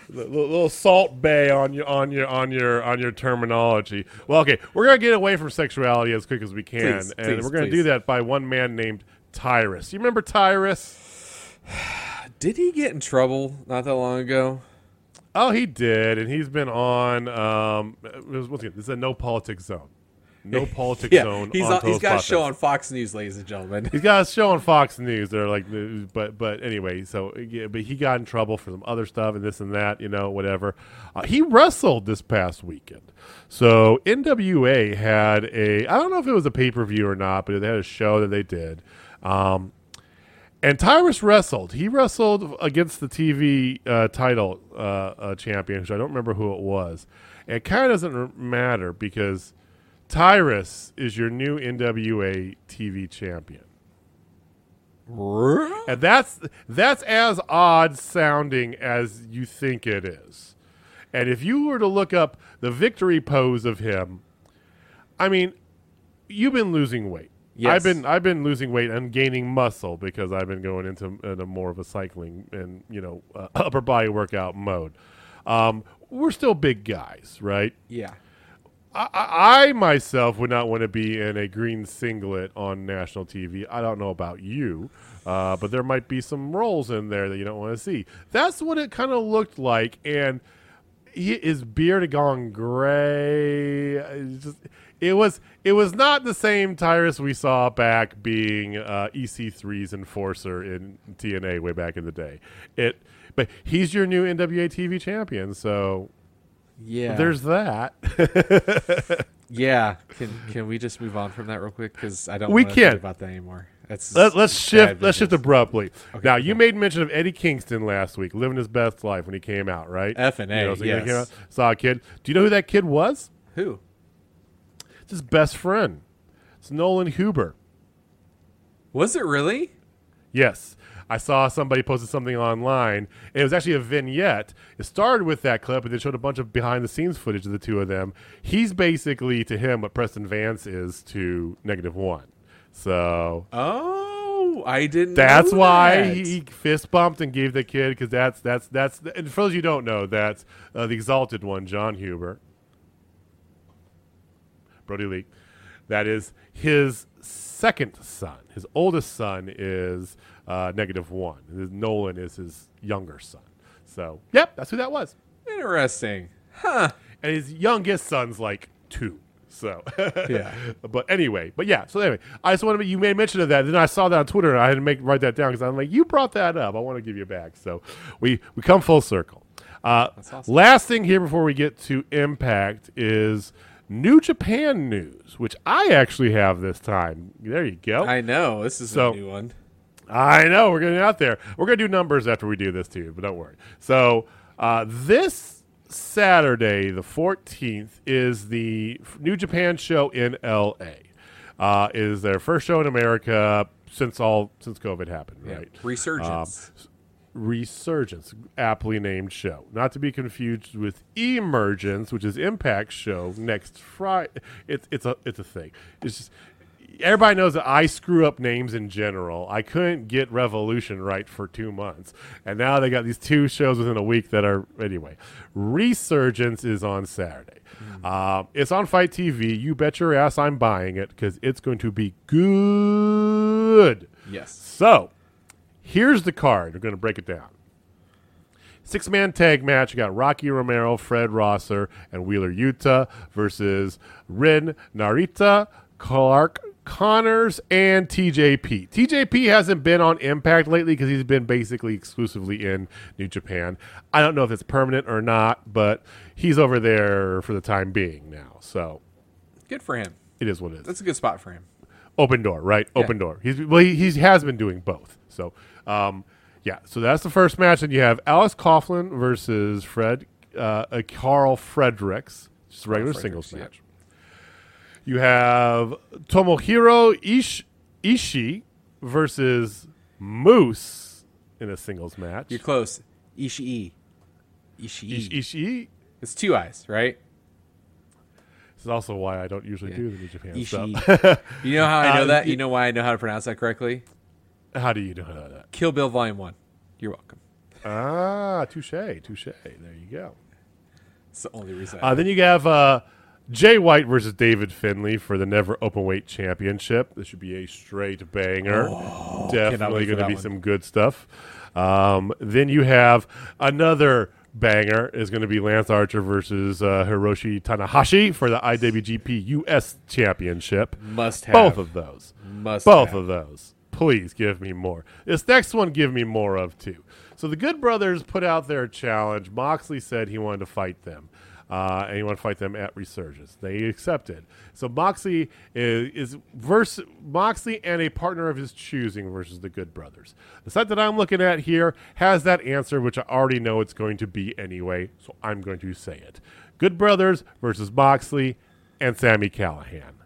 little Salt Bae on your on your on your on your terminology. Well, okay, we're gonna get away from sexuality as quick as we can, Please, and please, we're gonna please. do that by one man named Tyrus. You remember Tyrus? Did he get in trouble not that long ago? Oh, he did, and he's been on. Um, was- once again, this is a no politics zone. No politics Yeah, zone. he's on he's got a show on Fox News, ladies and gentlemen. He's got a show on Fox News. They're like, but but anyway, so yeah, but he got in trouble for some other stuff and this and that, you know, whatever. Uh, he wrestled this past weekend. So NWA had a, I don't know if it was a pay per view or not, but they had a show that they did. Um, and Tyrus wrestled. He wrestled against the TV uh, title uh, uh, champion, which I don't remember who it was. And it kind of doesn't matter because Tyrus is your new NWA TV champion. And that's that's as odd sounding as you think it is. And if you were to look up the victory pose of him, I mean, you've been losing weight. Yes. I've been I've been losing weight and gaining muscle because I've been going into, into more of a cycling and you know uh, upper body workout mode. Um, we're still big guys, right? yeah. I, I I myself would not want to be in a green singlet on national TV. I don't know about you, uh, but there might be some roles in there that you don't want to see. That's what it kind of looked like, and he, his beard had gone gray. It's just, it was it was not the same Tyrus we saw back being uh, EC3's enforcer in TNA way back in the day. It, but he's your new NWA TV champion, so Yeah. there's that. yeah. Can can we just move on from that real quick? Because I don't We can't about that anymore. That's Let, let's shift. Let's shift abruptly. Okay, now, you okay. made mention of Eddie Kingston last week, living his best life when he came out, right? F and A, You know, so yes. out, saw a kid. Do you know who that kid was? Who? It's his best friend. It's Nolan Huber. Was it really? Yes. I saw somebody posted something online. It was actually a vignette. It started with that clip, and then showed a bunch of behind the scenes footage of the two of them. He's basically to him what Preston Vance is to Negative One. So Oh, I didn't. That's why he fist bumped and gave the kid because that's that's that's and for those you who don't know that's uh, the exalted one, Jon Huber, Brodie Lee. That is his second son. His oldest son is uh, negative one. His- Nolan is his younger son. So yep, that's who that was. Interesting. Huh. And his youngest son's like two. So Yeah. but anyway, but yeah. So anyway, I just want to. You made mention of that. Then I saw that on Twitter, and I had to make write that down because I'm like, you brought that up. I want to give you back. So we we come full circle. Uh, awesome. Last thing here before we get to Impact is New Japan news, which I actually have this time. There you go. I know this is So- a new one. I know we're getting out there. We're gonna do numbers after we do this too, but don't worry. So uh, this Saturday, the fourteenth, is the New Japan show in L.A. Uh, is their first show in America since all since COVID happened, Yeah. right? Resurgence. Resurgence, aptly named show, not to be confused with Emergence, which is Impact's show next Friday. It's it's a it's a thing. It's just everybody knows that I screw up names in general. I couldn't get Revolution right for two months, and now they got these two shows within a week that are anyway. Resurgence is on Saturday. Um, it's on FITE TV. You bet your ass I'm buying it because it's going to be good. yes. So, here's the card. We're going to break it down. Six man tag match. You got Rocky Romero, Fred Rosser, and Wheeler Yuta versus Ren Narita, Clark Connors, and TJP. TJP hasn't been on Impact lately because he's been basically exclusively in New Japan. I don't know if it's permanent or not, but he's over there for the time being now. So, Good for him. it is what it is That's a good spot for him. open door, right? Open door. He's well, he, he has been doing both. So, um, yeah. So that's the first match, and you have Alex Coughlin versus Fred uh, uh, Karl Fredericks, just a regular singles yep. match. You have Tomohiro Ish- Ishii versus Moose in a singles match. You're close. Ishii. Ishii. Ish- Ishii. It's two eyes, right? This is also why I don't usually do the New Japan Ishii. stuff. You know how I know Uh, that? You know why I know how to pronounce that correctly? How do you know that? Kill Bill Volume 1. You're welcome. Ah, touche, touche. There you go. It's the only reason. Uh, then you have uh, Jay White versus David Finlay for the Never Openweight Championship. This should be a straight banger. cannot Definitely going to be one. some good stuff. Um, then you have another banger is going to be Lance Archer versus uh, Hiroshi Tanahashi for the IWGP US Championship. Must have Both of those. must Both have. of those. Please give me more. This next one, give me more of too. So the Good Brothers put out their challenge. Moxley said he wanted to fight them, uh, and he wanted to fight them at Resurgence. They accepted. So Moxley is, is versus Moxley and a partner of his choosing versus the Good Brothers. The site that I'm looking at here has that answer, which I already know it's going to be anyway. So I'm going to say it: Good Brothers versus Moxley and Sami Callihan.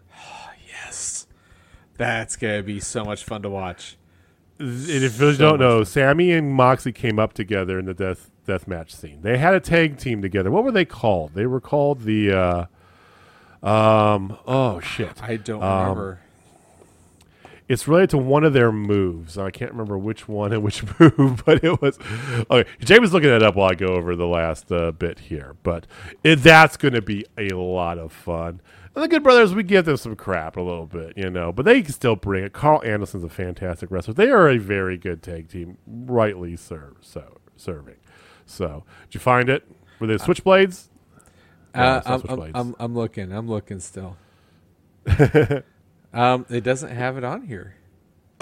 That's gonna be so much fun to watch. And if you So don't know, Sami and Moxley came up together in the death death match scene. They had a tag team together. What were they called? They were called the uh um oh shit. I don't Um, remember. It's related to one of their moves. I can't remember which one and which move, but it was okay. Jay was looking that up while I go over the last uh, bit here, but it, that's going to be a lot of fun. And the Good Brothers, we give them some crap a little bit, you know, but they can still bring it. Karl Anderson's a fantastic wrestler. They are a very good tag team, rightly served, so serving. So, did you find it? Were they switchblades? Uh, not I'm, I'm, I'm, I'm looking. I'm looking still. um, it doesn't have it on here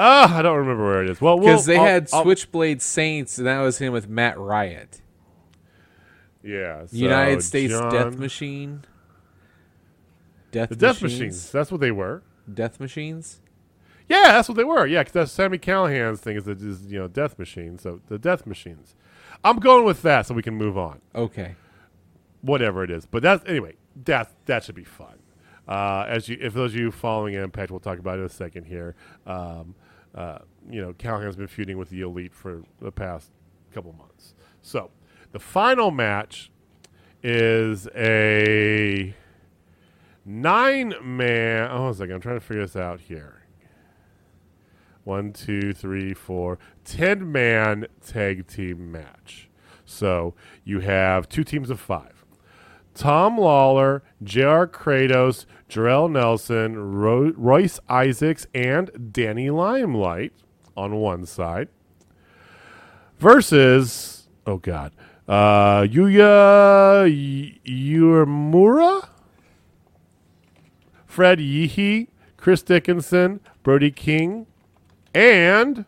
Oh, I don't remember where it is. Well, because we'll- they I'll- had I'll- Switchblade Saints, and that was him with Matt Riot. Yeah, so United States John- Death Machine. Death The Death Machines? Machines. That's what they were. Death Machines. Yeah, that's what they were. Yeah, 'cause that's Sami Callihan's thing is, the, is you know Death Machine. So the Death Machines. I'm going with that so we can move on. Okay. Whatever it is, but that's anyway. That that should be fun. Uh, as you, if those of you following Impact, we'll talk about it in a second here. Um, uh, you know, Callihan's been feuding with the Elite for the past couple months. So the final match is a nine man. Oh, one second. I'm trying to figure this out here. One, two, three, four, ten man tag team match. So you have two teams of five. Tom Lawlor, J.R. Kratos, Jorel Nelson, Ro- Royce Isaacs, and Danny Limelight on one side versus, oh God, uh, Yuya Y- Uemura, Fred Yehi, Chris Dickinson, Brody King, and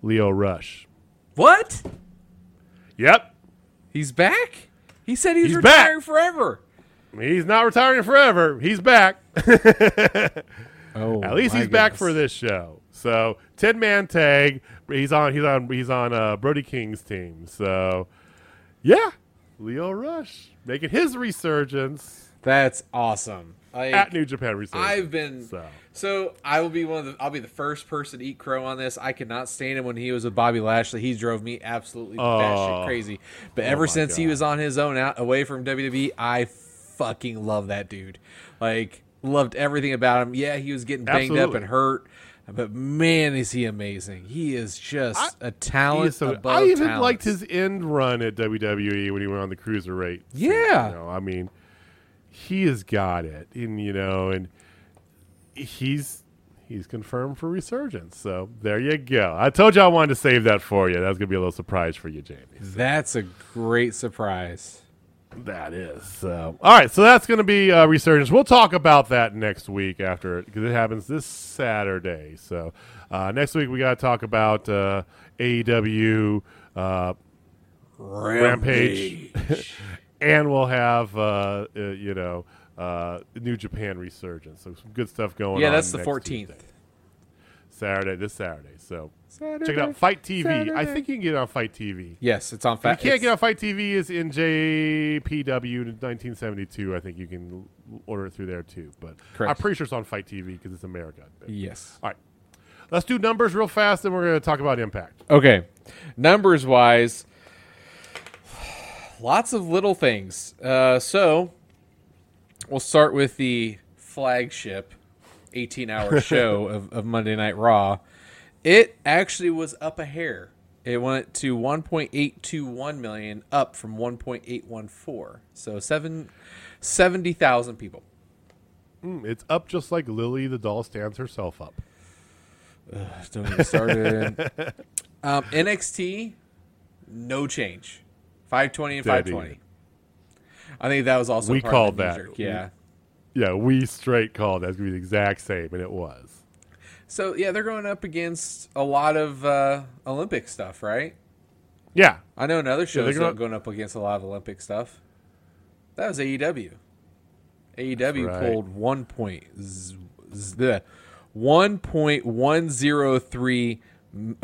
Lio Rush. What? Yep, He's back? He said he was He's retiring back. forever. he's not retiring forever. He's back. Oh, At least my he's back for this show. So ten man tag. He's on. He's on. He's on uh, Brody King's team. So yeah, Lio Rush making his resurgence That's awesome. Like, at New Japan Resurgence. I've been So. so. I will be one of the. I'll be the first person to eat crow on this. I could not stand him when he was with Bobby Lashley. He drove me absolutely batshit Oh. crazy. But oh ever my since he was on his own out away from WWE, I fucking love that dude. Like loved everything about him. Yeah, he was getting banged up and hurt. But man, is he amazing! He is just a talent so- above I even talents. liked his end run at WWE when he went on the cruiserweight. Yeah. you know, I mean, he has got it, and you know, and he's he's confirmed for resurgence. So there you go. I told you I wanted to save that for you. That's gonna be a little surprise for you, Jamie. That's a great surprise. That is. So, all right. So that's going to be uh, resurgence. We'll talk about that next week after because it happens this Saturday. So uh, next week we got to talk about uh, AEW uh, Rampage, and we'll have uh, uh, you know uh, New Japan resurgence. So some good stuff going on. Yeah, that's the 14th. Tuesday. Saturday, this Saturday. So Saturday, check it out. FITE TV. I think you can get it on FITE TV. Yes, it's on. If you can't it's- get on FITE TV is in JPW 1972. I think you can order it through there too. But Correct. I'm pretty sure it's on FITE TV because it's America. Yes. All right, let's do numbers real fast, and we're going to talk about Impact. Okay. Numbers wise, lots of little things. Uh, so we'll start with the flagship 18 hour show of, of Monday Night Raw. It actually was up a hair It went to 1.821 million, up from 1.814. So seven, 70,000 people. Mm, it's up just like Lily the doll stands herself up. Don't get started. um, NXT, no change. 520 and 520. I think that was also We called that. Yeah. Yeah, we straight called that's gonna be the exact same, and it was. So yeah, they're going up against a lot of uh, Olympic stuff, right? Yeah, I know another show is gonna- going up against a lot of Olympic stuff. That was AEW. AEW right. pulled one point z- z- the one point one zero three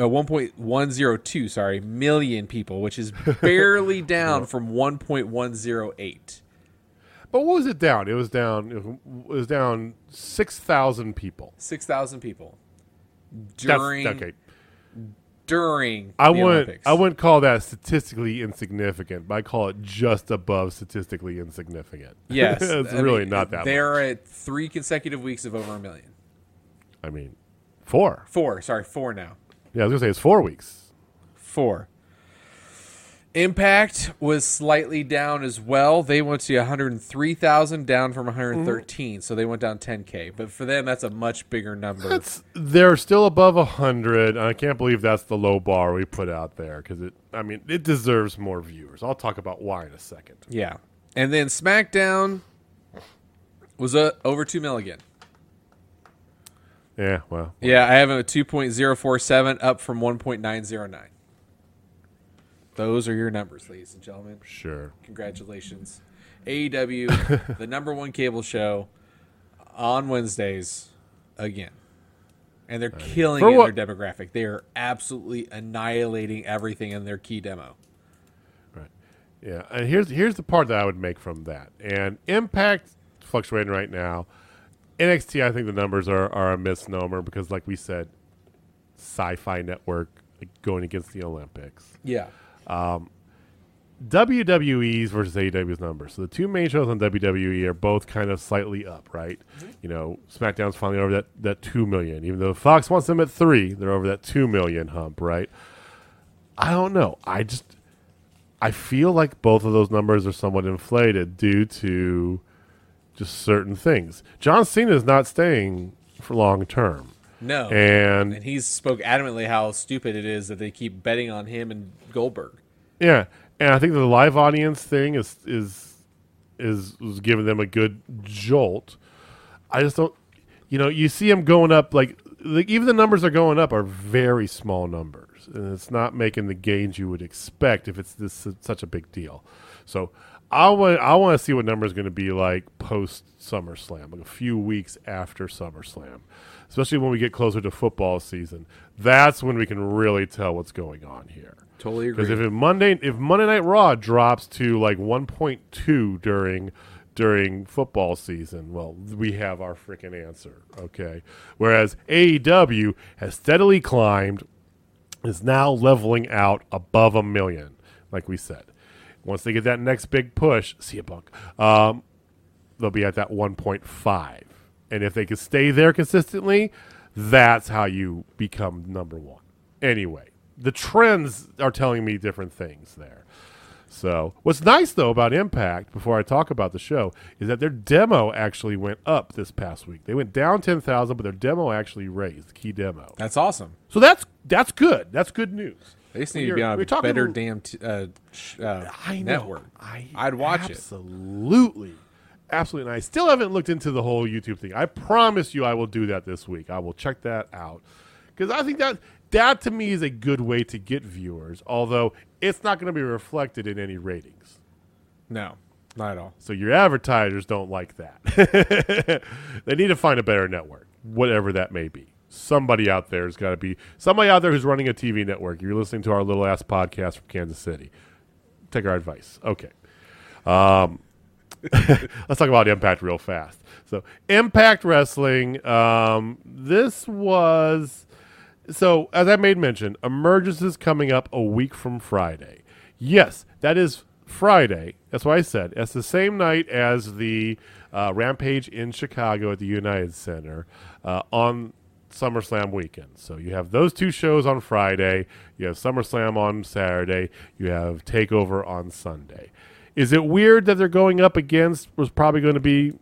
uh, one point one zero two sorry million people, which is barely down from one point one zero eight. but what was it down? It was down. It was down six thousand people. Six thousand people That's- during okay. during I wouldn't. Olympics. I wouldn't call that statistically insignificant, but I call it just above statistically insignificant. Yes, it's I really mean, not that. They're much. at three consecutive weeks of over a million. I mean, four. Four, sorry, four now. Yeah, I was gonna say it's four weeks. Four. Impact was slightly down as well. They went to 103,000 down from 113, so they went down 10k. But for them, that's a much bigger number. It's they're still above a hundred. I can't believe that's the low bar we put out there because it. I mean, it deserves more viewers. I'll talk about why in a second. yeah, and then SmackDown was uh, over two mil again. Yeah, well, Yeah, I have a 2.047, up from 1.909. Those are your numbers, ladies and gentlemen. sure. Congratulations. AEW, the number one cable show on Wednesdays again. And they're killing For it in their demographic. They are absolutely annihilating everything in their key demo. Right. Yeah, and here's here's the part that I would make from that. And Impact fluctuating right now. NXT, I think the numbers are, are a misnomer because, like we said, Syfy Network like, going against the Olympics. Yeah. Um, WWE's versus AEW's numbers. So the two main shows on WWE are both kind of slightly up, right? Mm-hmm. You know, SmackDown's finally over that, that two million. Even though Fox wants them at three, they're over that two million hump, right? I don't know. I just I feel like both of those numbers are somewhat inflated due to just certain things. John Cena is not staying for long term. No. And and he spoke adamantly how stupid it is that they keep betting on him and Goldberg. Yeah, and I think the live audience thing is is is was giving them a good jolt. I just don't, you know, you see them going up like, like even the numbers are going up are very small numbers, and it's not making the gains you would expect if it's this such a big deal. So I want I want to see what number is going to be like post SummerSlam, like a few weeks after SummerSlam, especially when we get closer to football season. That's when we can really tell what's going on here. Totally agree. Because if it Monday if Monday Night Raw drops to like 1.2 during during football season, well, we have our freaking answer. Okay. Whereas AEW has steadily climbed, is now leveling out above a million, like we said. Once they get that next big push, CM Punk. Um, they'll be at that 1.5. And if they can stay there consistently, that's how you become number one. Anyway, the trends are telling me different things there. So, what's nice though about Impact, before I talk about the show, is that their demo actually went up this past week. They went down ten thousand, but their demo actually raised. Key demo. That's awesome. So that's that's good. That's good news. They just need to be on a talking- better damn t- uh, uh, I know. network. I I'd watch it. absolutely, Absolutely. And I still haven't looked into the whole YouTube thing. I promise you I will do that this week. I will check that out. Because I think that that to me is a good way to get viewers, although it's not going to be reflected in any ratings. No, not at all. So your advertisers don't like that. they need to find a better network, whatever that may be. Somebody out there has got to be somebody out there who's running a TV network. You're listening to our little ass podcast from Kansas City. Take our advice. Okay. Um, let's talk about Impact real fast. So Impact Wrestling. Um, this was so as I made mention, Emergence is coming up a week from Friday. Yes, that is Friday. That's what I said. It's the same night as the uh, Rampage in Chicago at the United Center uh, on SummerSlam weekend. So you have those two shows on Friday, you have SummerSlam on Saturday, you have Takeover on Sunday. Is it weird that they're going up against was probably going to be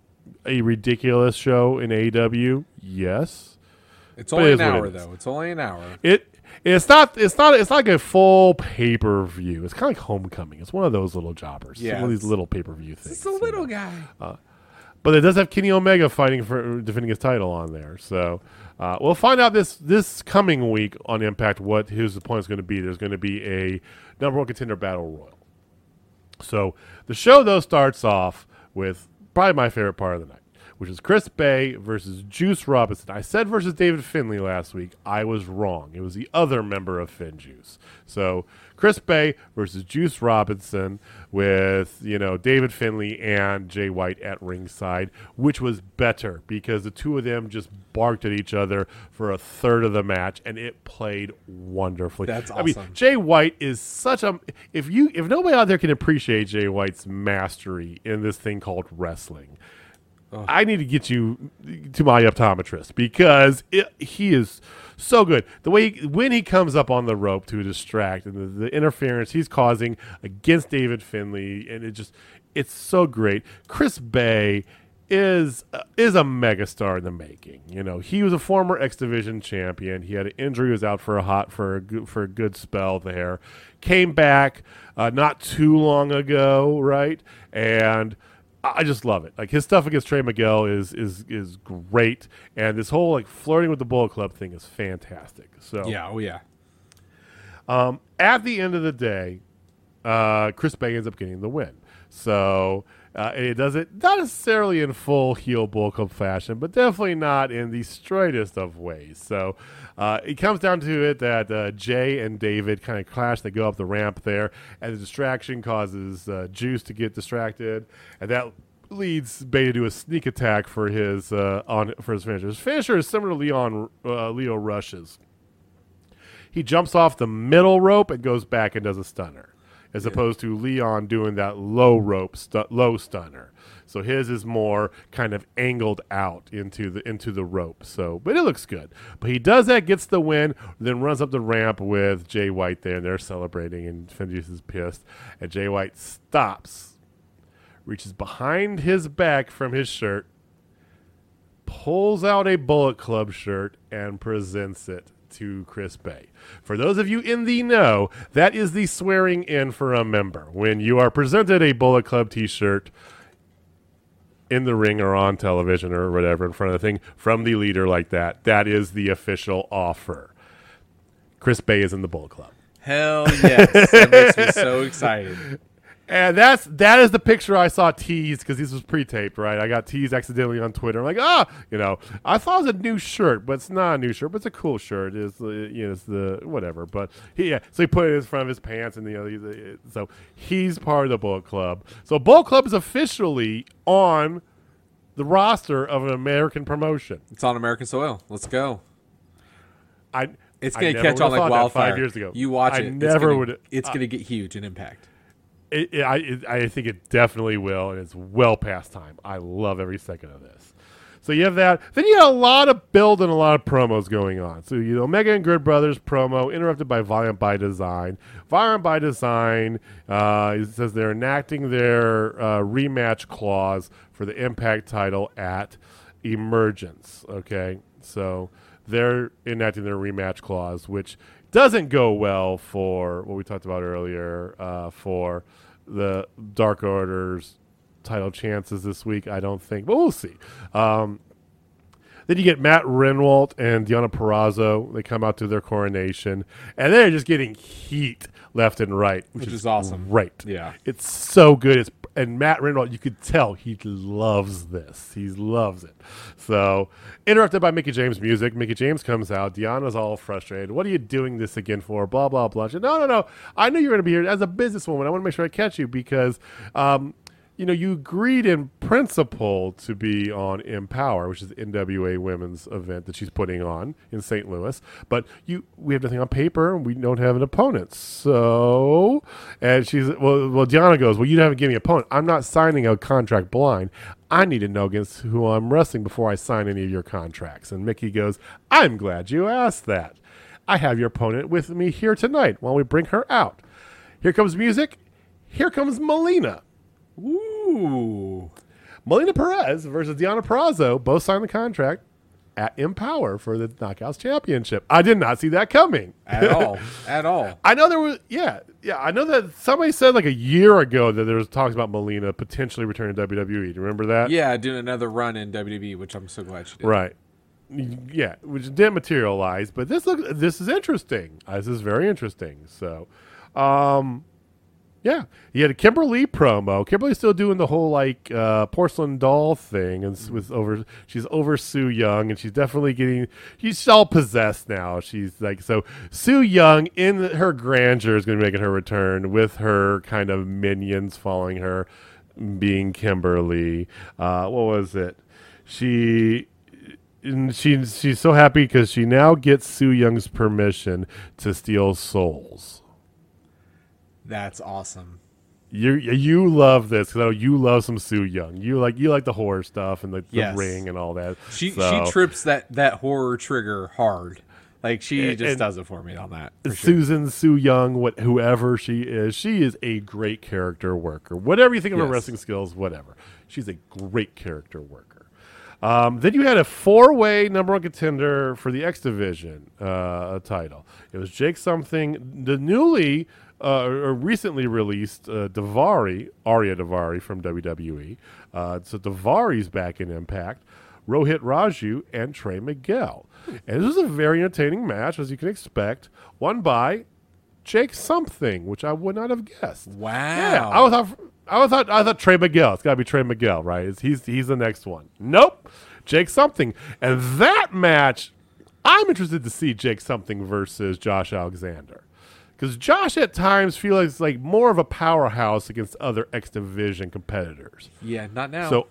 a ridiculous show in AEW? Yes. It's only it an hour it though. It's only an hour. It it's not it's not it's not like a full pay per view. It's kind of like Homecoming. It's one of those little jobbers. Yeah, one of these little pay per view things. It's a you little know. guy. Uh, But it does have Kenny Omega fighting for defending his title on there. So uh, we'll find out this this coming week on Impact what his opponent's going to be. There's going to be a number one contender battle royal. So the show though starts off with probably my favorite part of the night, which is Chris Bey versus Juice Robinson. I said versus David Finlay last week. I was wrong. It was the other member of FinJuice. So Chris Bey versus Juice Robinson with you know David Finlay and Jay White at ringside, which was better because the two of them just barked at each other for a third of the match, and it played wonderfully. That's awesome. I mean. Jay White is such a if you if nobody out there can appreciate Jay White's mastery in this thing called wrestling, I need to get you to my optometrist because it, he is so good. The way he, when he comes up on the rope to distract and the, the interference he's causing against David Finlay, and it just it's so great. Chris Bey is uh, is a megastar in the making. You know, he was a former X Division champion. He had an injury, was out for a hot for a good, for a good spell there. Came back uh, not too long ago, right? And I just love it. Like his stuff against Trey Miguel is is is great, and this whole like flirting with the Bullet Club thing is fantastic. So Yeah. Oh yeah. um, at the end of the day, uh, Chris Bey ends up getting the win. So uh, it does it not necessarily in full heel Bull fashion, but definitely not in the straightest of ways. So uh, it comes down to it that uh, Jay and David kind of clash. They go up the ramp there, and the distraction causes uh, Juice to get distracted, and that leads Bey to do a sneak attack for his uh, on for his finisher. His finisher is similar to Leon uh, Lio Rush's he jumps off the middle rope and goes back and does a stunner, as opposed to Leon doing that low rope stu- low stunner. So his is more kind of angled out into the into the rope. So, but it looks good. But he does that, gets the win, then runs up the ramp with Jay White there, and they're celebrating, and Finjuice is pissed, and Jay White stops, reaches behind his back from his shirt, pulls out a Bullet Club shirt and presents it to Chris Bey. For those of you in the know, that is the swearing in for a member. When you are presented a Bullet Club t shirt in the ring or on television or whatever in front of the thing from the leader like that, that is the official offer. Chris Bey is in the Bullet Club. Hell yes. that makes me so excited. And that's that is the picture I saw teased because this was pre-taped, right? I got teased accidentally on Twitter. I'm like, ah, you know, I thought it was a new shirt, but it's not a new shirt, but it's a cool shirt. It's uh, you know, it's the whatever. But he, yeah, so he put it in front of his pants, and you know, he's, uh, so he's part of the Bullet Club. So Bullet Club is officially on the roster of an American promotion. It's on American soil. Let's go. I It's gonna never catch on like wildfire. five years ago. You watch I it. it's never gonna, would. It's gonna get huge in impact. It, it, I, it, I think it definitely will, and it's well past time. I love every second of this. So you have that. Then you got a lot of build and a lot of promos going on. So you know, Omega and Good Brothers promo interrupted by Violent by Design. Violent by Design uh, says they're enacting their uh, rematch clause for the Impact title at Emergence. Okay, so they're enacting their rematch clause, which doesn't go well for what we talked about earlier uh, for the Dark Order's title chances this week. I don't think, but we'll see. Um, then you get Matt Rehwoldt and Deonna Purrazzo. They come out to their coronation, and they're just getting heat left and right, which, Which is awesome. Right? Yeah. it's so good. It's and Matt Rehwoldt, you could tell he loves this. He loves it. So interrupted by Mickie James music. Mickie James comes out. Deonna's all frustrated. What are you doing this again for? Blah blah blah. No no no. I knew you were going to be here as a businesswoman. I want to make sure I catch you because um, you know, you agreed in principle to be on Empower, which is the NWA women's event that she's putting on in St. Louis. But you, we have nothing on paper, and we don't have an opponent. So, and she's well. Well, Diana goes, well, you haven't given me an opponent. I'm not signing a contract blind. I need to know against who I'm wrestling before I sign any of your contracts. And Mickie goes, I'm glad you asked that. I have your opponent with me here tonight while we bring her out. Here comes music. Here comes Melina. Ooh. Melina Perez versus Deonna Purrazzo both signed the contract at Empower for the Knockouts Championship. I did not see that coming At all. At all. I know there was, yeah, yeah. I know that somebody said like a year ago that there was talks about Melina potentially returning to WWE. Do you remember that? Yeah, doing another run in WWE, which I'm so glad she did. Right. Yeah, which didn't materialize, but this look this is interesting. Uh, This is very interesting. So, um, yeah, he had a Kimber Lee promo. Kimber Lee's still doing the whole like uh, porcelain doll thing, and s with over she's over Su Yung, and she's definitely getting she's all possessed now. She's like so Su Yung in her grandeur is going to be making her return with her kind of minions following her, being Kimber Lee. Uh, what was it? She and she's she's so happy because she now gets Su Yung's permission to steal souls. That's awesome. You you love this because you love some Su Yung. You like you like the horror stuff and the, the Yes. ring and all that. She So, she trips that that horror trigger hard. Like she And- just and- does it for me on that. for sure. Susan Su Yung, what whoever she is, she is a great character worker. Whatever you think of her wrestling skills, whatever, she's a great character worker. Um, then you had a four-way number one contender for the X Division uh, title. It was Jake something, the newly uh, or recently released uh, Daivari, Arya Daivari from WWE. Uh, so Daivari's back in Impact. Rohit Raju and Trey Miguel. And this was a very entertaining match, as you can expect. Won by Jake something, which I would not have guessed. Wow. Yeah, I thought I thought I thought Trey Miguel. It's got to be Trey Miguel, right? It's- He's he's the next one. Nope, Jake something. And that match, I'm interested to see Jake something versus Josh Alexander. Because Josh at times feels like more of a powerhouse against other X Division competitors. yeah, not now. So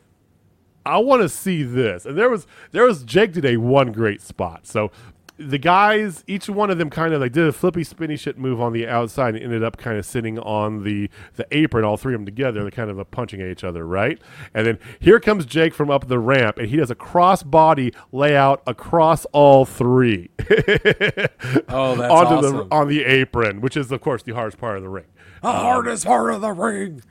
I want to see this. And there was there was Jake today one great spot. So the guys, each one of them kind of like did a flippy spinny shit move on the outside and ended up kind of sitting on the the apron, all three of them together, they're kind of uh, punching at each other, right? And then here comes Jake from up the ramp, and he does a cross body layout across all three oh, that's onto awesome. the on the apron, which is of course the hardest part of the ring. the hardest part of the ring.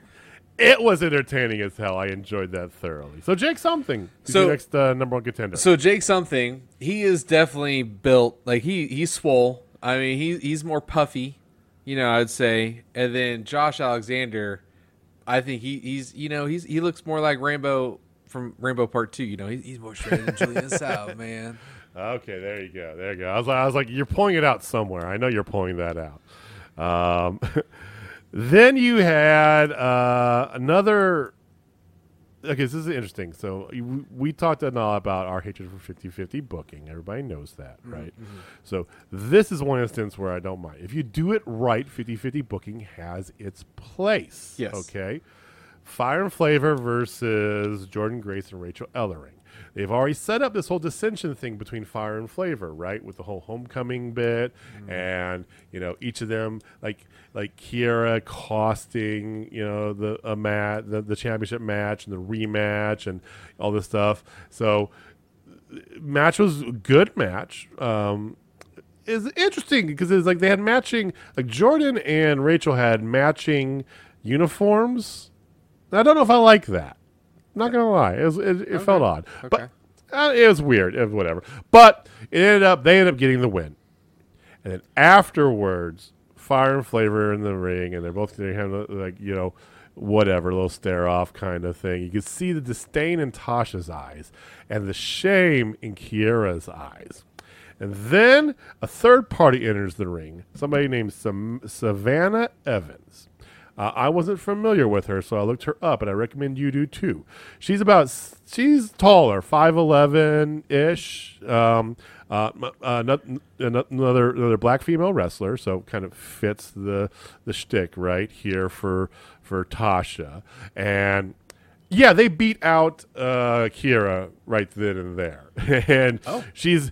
It was entertaining as hell. I enjoyed that thoroughly. So Jake something. So- next uh, number one contender. So Jake something, he is definitely built like he he's swole. I mean, he he's more puffy, you know, I'd say. And then Josh Alexander, I think he he's you know, he's he looks more like Rambo from Rambo Part 2, you know. He's, he's more shredded than Julian South, man. Okay, there you go. There you go. I was, like- I was like, you're pulling it out somewhere. I know you're pulling that out. Um, then you had uh, another. Okay, this is interesting. So we, we talked a lot about our hatred for 50-50 booking. Everybody knows that, Mm-hmm, right? So this is one instance where I don't mind. If you do it right, 50-50 booking has its place. Yes. Okay. Fire 'N Flava versus Jordynne Grace and Rachel Ellering. They've already set up this whole dissension thing between Fire 'N Flava, right? With the whole homecoming bit, and you know each of them, like like Kiera costing you know the a mat the, the championship match and the rematch and all this stuff. So match was a good match. Um, is interesting because it's like they had matching like Jordynne and Rachel had matching uniforms. I don't know if I like that. Not gonna lie, it, was, it, it felt odd, Okay. but uh, it was weird. It was whatever. But it ended up they ended up getting the win, and then afterwards, Fire 'N Flava in the ring, and they're both they have like you know whatever little stare off kind of thing. You could see the disdain in Tasha's eyes and the shame in Kiera's eyes. And then a third party enters the ring, somebody named Sam- Savannah Evans. Uh, I wasn't familiar with her, so I looked her up, and I recommend you do too. She's about she's taller, five eleven ish. Um, uh, uh, not, another another black female wrestler, so kind of fits the the shtick right here for for Tasha. And Yeah, they beat out uh, Kiera right then and there, and Oh. she's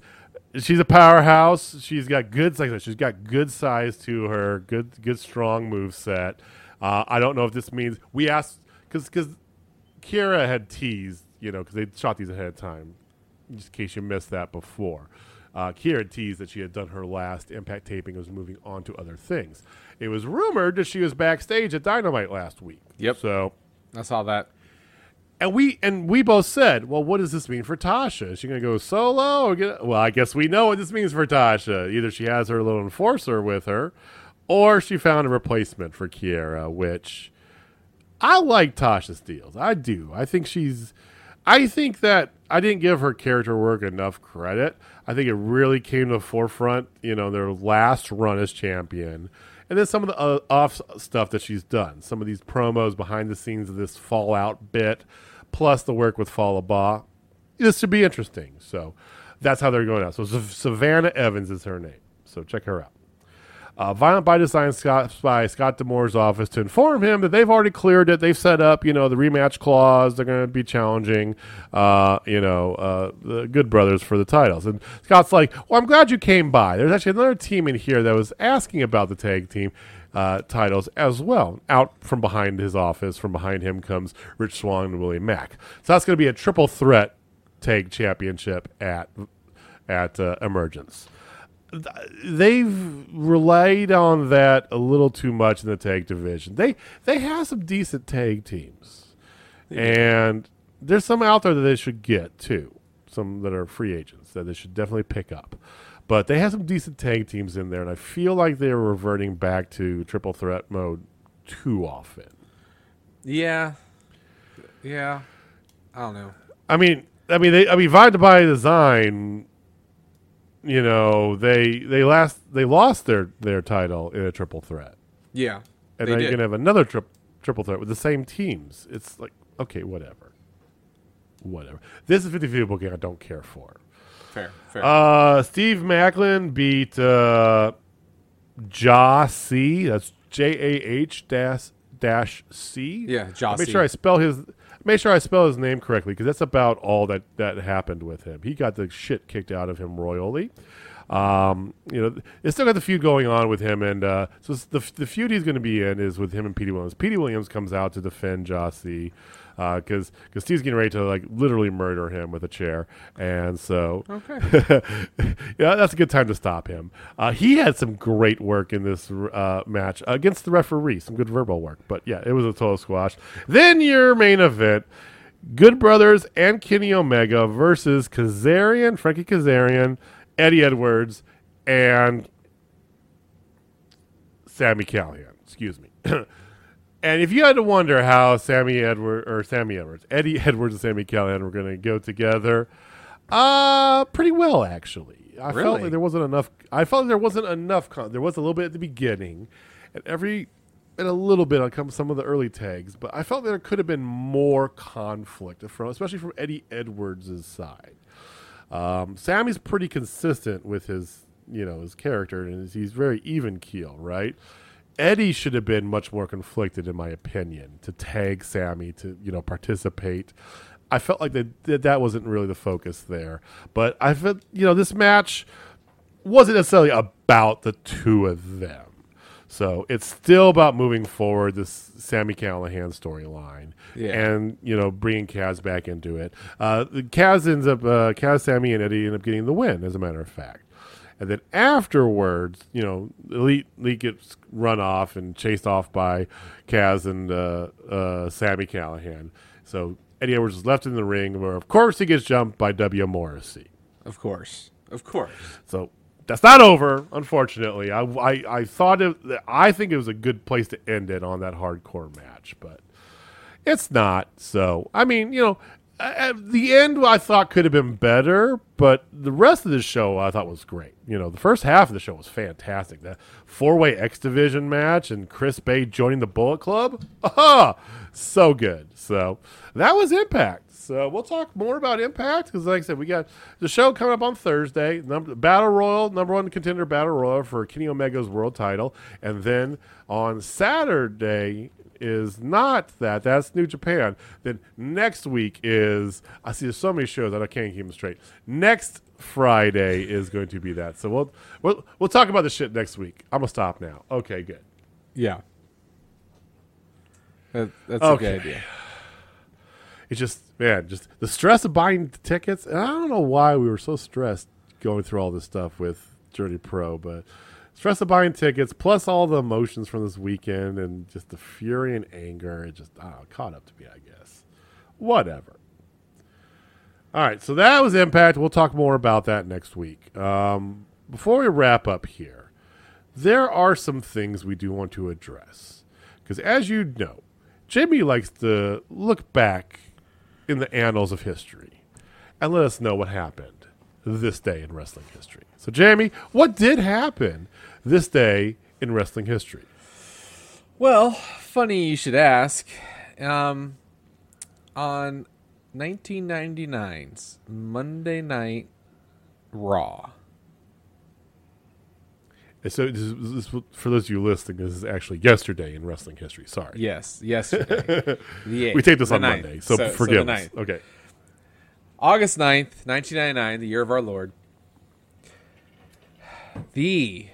she's a powerhouse. She's got good like she's got good size to her, good good strong move set. Uh, I don't know if this means we asked because because Kiera had teased, you know, because they shot these ahead of time, just in case you missed that before. Uh, Kiera teased that she had done her last Impact taping and was moving on to other things. It was rumored that she was backstage at Dynamite last week. Yep. So I saw that. and we and we both said, "Well, what does this mean for Tasha? Is she going to go solo or get?" Well, I guess we know what this means for Tasha. Either she has her little enforcer with her, or she found a replacement for Kiera. Which I like Tasha Steelz. I do. I think she's. I think that I didn't give her character work enough credit. I think it really came to the forefront. You know, their last run as champion. And then some of the uh, off stuff that she's done, some of these promos behind the scenes of this Fallout bit, plus the work with Fallah Bahh. This should be interesting. So that's how they're going out. So Savannah Evans is her name. So check her out. Uh, Violent by Design stops by Scott D'Amore's office to inform him that they've already cleared it. They've set up, you know, the rematch clause. They're going to be challenging, uh, you know, uh, the Good Brothers for the titles. And Scott's like, "Well, I'm glad you came by. There's actually another team in here that was asking about the tag team." Uh, titles as well. Out from behind his office, from behind him comes Rich Swann and Willie Mack. So that's going to be a triple threat tag championship at at uh, Emergence they've relied on that a little too much in the tag division. They they have some decent tag teams, and there's some out there that they should get too. Some that are free agents that they should definitely pick up. But they have some decent tag teams in there, and I feel like they're reverting back to triple threat mode too often. Yeah. Yeah. I don't know. I mean, I mean, they, I mean, Vibe by Design. You know, they they last they lost their their title in a triple threat, Yeah. and they now did. you're gonna have another tri- triple threat with the same teams. It's like okay, whatever, whatever. This is 50 50 booking. I don't care for. Fair. Fair. Uh, Steve Maclin beat uh, C. That's J A H dash dash C. Yeah, Ja Make sure I spell his. Make sure I spell his name correctly because that's about all that that happened with him. He got the shit kicked out of him royally. Um, you know, they still got the feud going on with him, and uh, so the the feud he's going to be in is with him and Petey Williams. Petey Williams comes out to defend Jah-C because because Steve's getting ready to like literally murder him with a chair, and so okay. yeah, that's a good time to stop him. Uh, he had some great work in this uh, match against the referee, some good verbal work. But yeah, it was a total squash. Then your main event. Good Brothers and Kenny Omega versus Kazarian, Frankie Kazarian, Eddie Edwards, and Sami Callihan. Excuse me. and if you had to wonder how Sami Edward or Sami Edwards, Eddie Edwards and Sami Callihan were going to go together, uh, pretty well actually. I felt like there wasn't enough. I felt there wasn't enough. Con- there was a little bit at the beginning, and every and a little bit on come some of the early tags. But I felt that there could have been more conflict from, especially from Eddie Edwards' side. Um, Sami's pretty consistent with his, you know, his character, and he's very even keel, right? Eddie should have been much more conflicted, in my opinion, to tag Sami to, you know, participate. I felt like that that, wasn't really the focus there, but I felt, you know, this match wasn't necessarily about the two of them. So it's still about moving forward this Sami Callihan storyline, Yeah. and you know bringing Kaz back into it. Uh, Kaz ends up, uh, Kaz, Sami, and Eddie end up getting the win, as a matter of fact. And then afterwards, you know, Elite Elite gets run off and chased off by Kaz and uh, uh, Sami Callihan. So Eddie Edwards is left in the ring, where of course he gets jumped by W. Morrissey. Of course. Of course. So that's not over, unfortunately. I, I, I thought it, I think it was a good place to end it on that hardcore match, but it's not. So I mean, you know, at the end I thought could have been better, but the rest of the show I thought was great. You know, the first half of the show was fantastic. That four way X Division match and Chris Bey joining the Bullet Club, aha, so good. So that was Impact. So we'll talk more about Impact because, like I said, we got the show coming up on Thursday. Number, Battle Royal, number one contender Battle Royal for Kenny Omega's world title, and then on Saturday is not that. That's New Japan. Then next week is I see there's so many shows that I can't keep them straight. Next Friday is going to be that. So we'll we'll we'll talk about the shit next week. I'm gonna stop now. Okay, good. Yeah. That, that's Okay. a good idea. It's just man, just the stress of buying the tickets. And I don't know why we were so stressed going through all this stuff with Journey Pro, but stress of buying tickets plus all the emotions from this weekend and just the fury and anger. It just know, caught up to me, I guess. Whatever. All right, so that was Impact. We'll talk more about that next week. Um, before we wrap up here, there are some things we do want to address. Because as you know, Jamie likes to look back in the annals of history and let us know what happened this day in wrestling history. So, Jamie, what did happen this day in wrestling history? Well, funny you should ask. Um, on 1999's Monday Night Raw. So, this is, this, for those of you listening, this is actually yesterday in wrestling history. Sorry. Yes, yesterday. We take this on. Monday, so, the forgive us. Okay. August 9th, 1999, the year of our Lord. The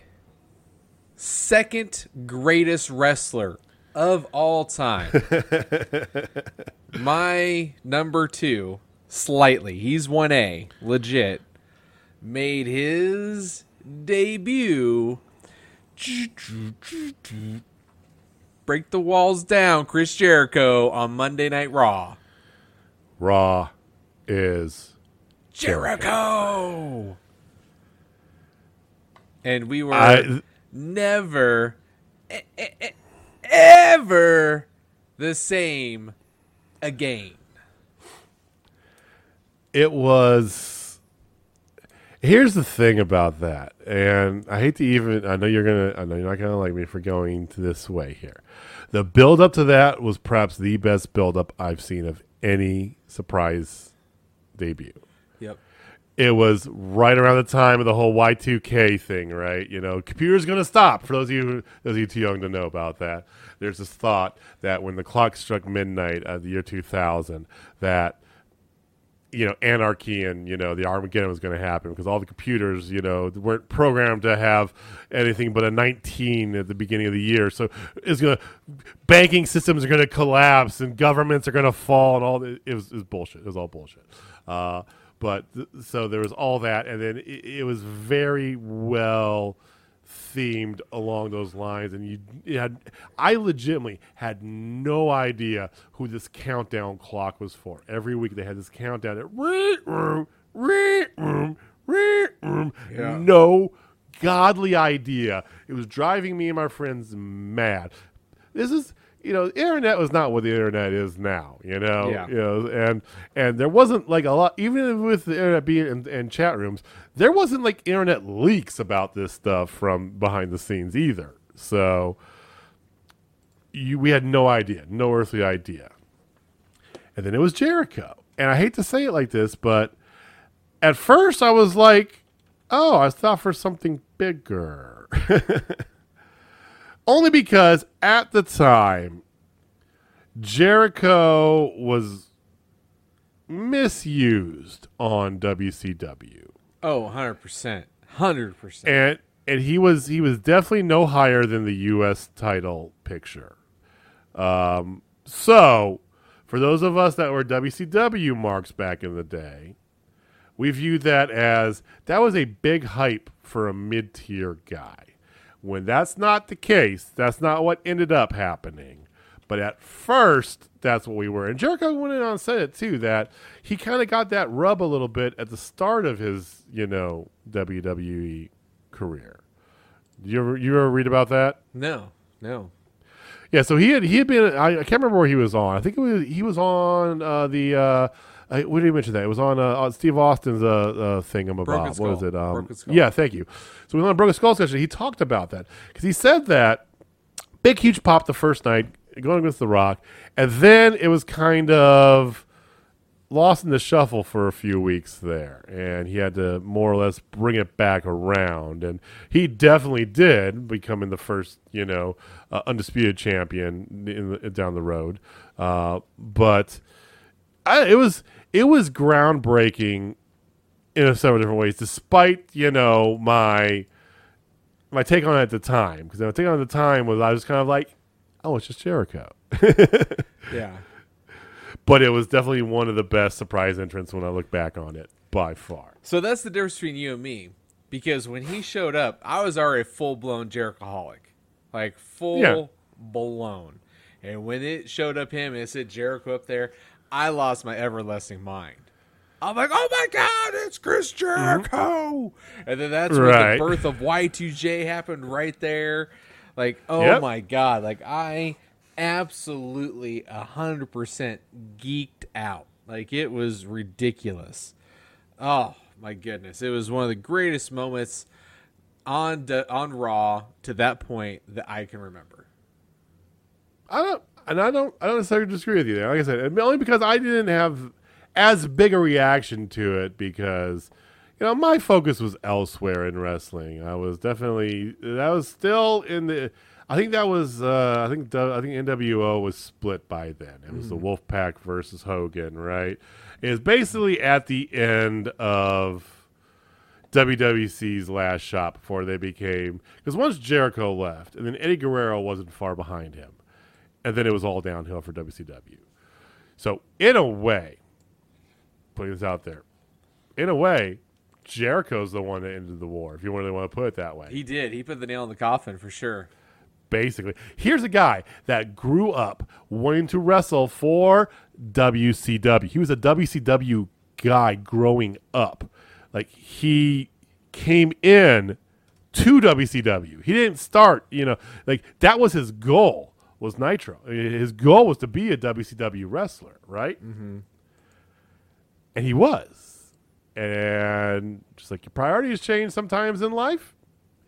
second greatest wrestler of all time. My number two, slightly, he's 1A, legit, made his debut. Break the walls down, Chris Jericho on Monday Night Raw. Raw is Jericho. And we were I, never, e- e- ever the same again. it was here's the thing about that and i hate to even i know you're gonna i know you're not gonna like me for going to this way here the build up to that was perhaps the best build up i've seen of any surprise debut. It was right around the time of the whole Y2K thing, right? You know, computers going to stop. For those of you those of you too young to know about that, there's this thought that when the clock struck midnight of the year 2000, that you know anarchy and you know the Armageddon was going to happen because all the computers, you know, weren't programmed to have anything but a 19 at the beginning of the year. So it's going to banking systems are going to collapse and governments are going to fall and all. It was it was bullshit. It was all bullshit. Uh, but th- so there was all that, and then it, it was very well themed along those lines and you it had i legitimately had no idea who this countdown clock was for. Every week they had this countdown that Yeah. no godly idea. It was driving me and my friends mad. This is you know the internet was not what the internet is now you know? Yeah. you know and and there wasn't like a lot even with the internet being in, in chat rooms there wasn't like internet leaks about this stuff from behind the scenes either. So you we had no idea no earthly idea. And then it was jericho. And i hate to say it like this but at first i was like oh i thought for something bigger only because at the time Jericho was misused on WCW. Oh, 100%. 100%. And and he was he was definitely no higher than the US title picture. Um so for those of us that were WCW marks back in the day, we viewed that as that was a big hype for a mid-tier guy. When that's not the case, that's not what ended up happening. But at first, that's what we were. And Jericho went in on and said it too that he kind of got that rub a little bit at the start of his, you know, WWE career. You ever you ever read about that? no, no. Yeah, so he had he had been I, I can't remember where he was on. I think it was he was on uh, the uh, I, what did he mention that? It was on, uh, on Steve Austin's uh, uh, thing. I'm about what was it? Um. Yeah, thank you. So we went on Broken Skull session. He talked about that because he said that big huge pop the first night going against The Rock, and then it was kind of lost in the shuffle for a few weeks there, and he had to more or less bring it back around. And he definitely did, becoming the first, you know, uh, undisputed champion in the, down the road. Uh, but I, it was it was groundbreaking in a several different ways, despite you know my my take on it at the time. Because my take on it at the time was I was kind of like, oh, it's just Jericho. Yeah. but it was definitely one of the best surprise entrants when I look back on it by far. So that's the difference between you and me. Because when he showed up, I was already full blown Jerichoholic. Like full Yeah. blown. And when it showed up him and it said Jericho up there, I lost my everlasting mind. I'm like, oh my god, it's Chris mm-hmm. Jericho. And then that's when Right. the birth of Y2J happened right there. Like, oh Yep. my god. Like I absolutely a hundred percent geeked out. Like it was ridiculous. Oh my goodness! It was one of the greatest moments on on Raw to that point that I can remember. I don't, and I don't, I don't necessarily disagree with you there. Like I said, only because I didn't have as big a reaction to it because you know my focus was elsewhere in wrestling. I was definitely that was still in the. I think that was uh, I think I think NWO was split by then. It was the Wolfpack versus Hogan, right? It was basically at the end of WWC's last shot before they became because once Jericho left and then Eddie Guerrero wasn't far behind him, and then it was all downhill for WCW. So in a way, putting this out there, in a way, Jericho's the one that ended the war. If you really want to put it that way, He did. He put the nail in the coffin for sure. basically. Here's a guy that grew up wanting to wrestle for WCW. He was a WCW guy growing up. Like he came in to WCW. He didn't start, you know, like that was his goal was Nitro. His goal was to be a WCW wrestler, right? Mm-hmm. And he was. And just like your priorities change sometimes in life,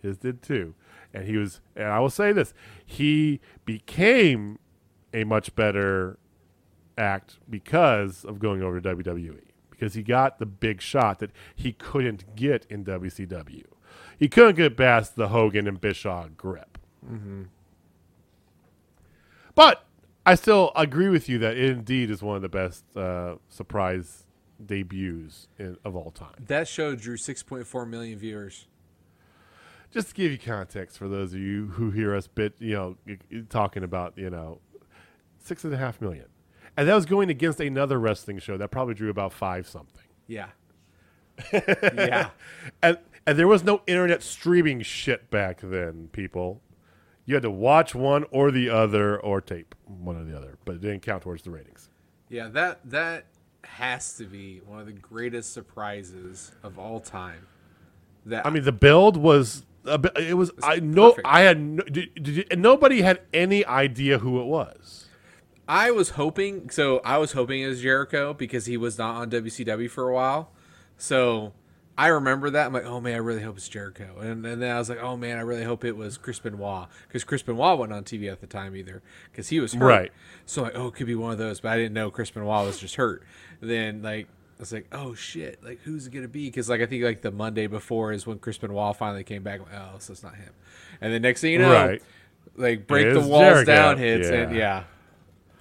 his did too. And he was, and I will say this, he became a much better act because of going over to WWE. Because he got the big shot that he couldn't get in WCW. He couldn't get past the Hogan and Bischoff grip. But I still agree with you that it indeed is one of the best uh, surprise debuts in, of all time. That show drew 6.4 million viewers. just to give you context for those of you who hear us bit, you know, talking about, you know, six and a half million, and that was going against another wrestling show that probably drew about five something, Yeah. yeah. and and there was no internet streaming shit back then. People, you had to watch one or the other, or tape one or the other, but it didn't count towards the ratings. Yeah, that that has to be one of the greatest surprises of all time. That I mean, the build was. A bit, it was I know. I had no, did, did you, nobody had any idea who it was. I was hoping so I was hoping it was Jericho because he was not on WCW for a while. So I remember that. I'm like, oh man, I really hope it's Jericho. And, and then I was like, oh man, I really hope it was Chris Benoit because Chris Benoit wasn't on TV at the time either because he was hurt. Right. So like, oh, it could be one of those, but I didn't know Chris Benoit was just hurt. Then like. I was like, oh shit! Like, who's it gonna be? Because like I think like the Monday before is when Chris Benoit finally came back. Like, oh, so it's not him. And the next thing you know, Right. like break the walls Jericho. down hits Yeah. and yeah,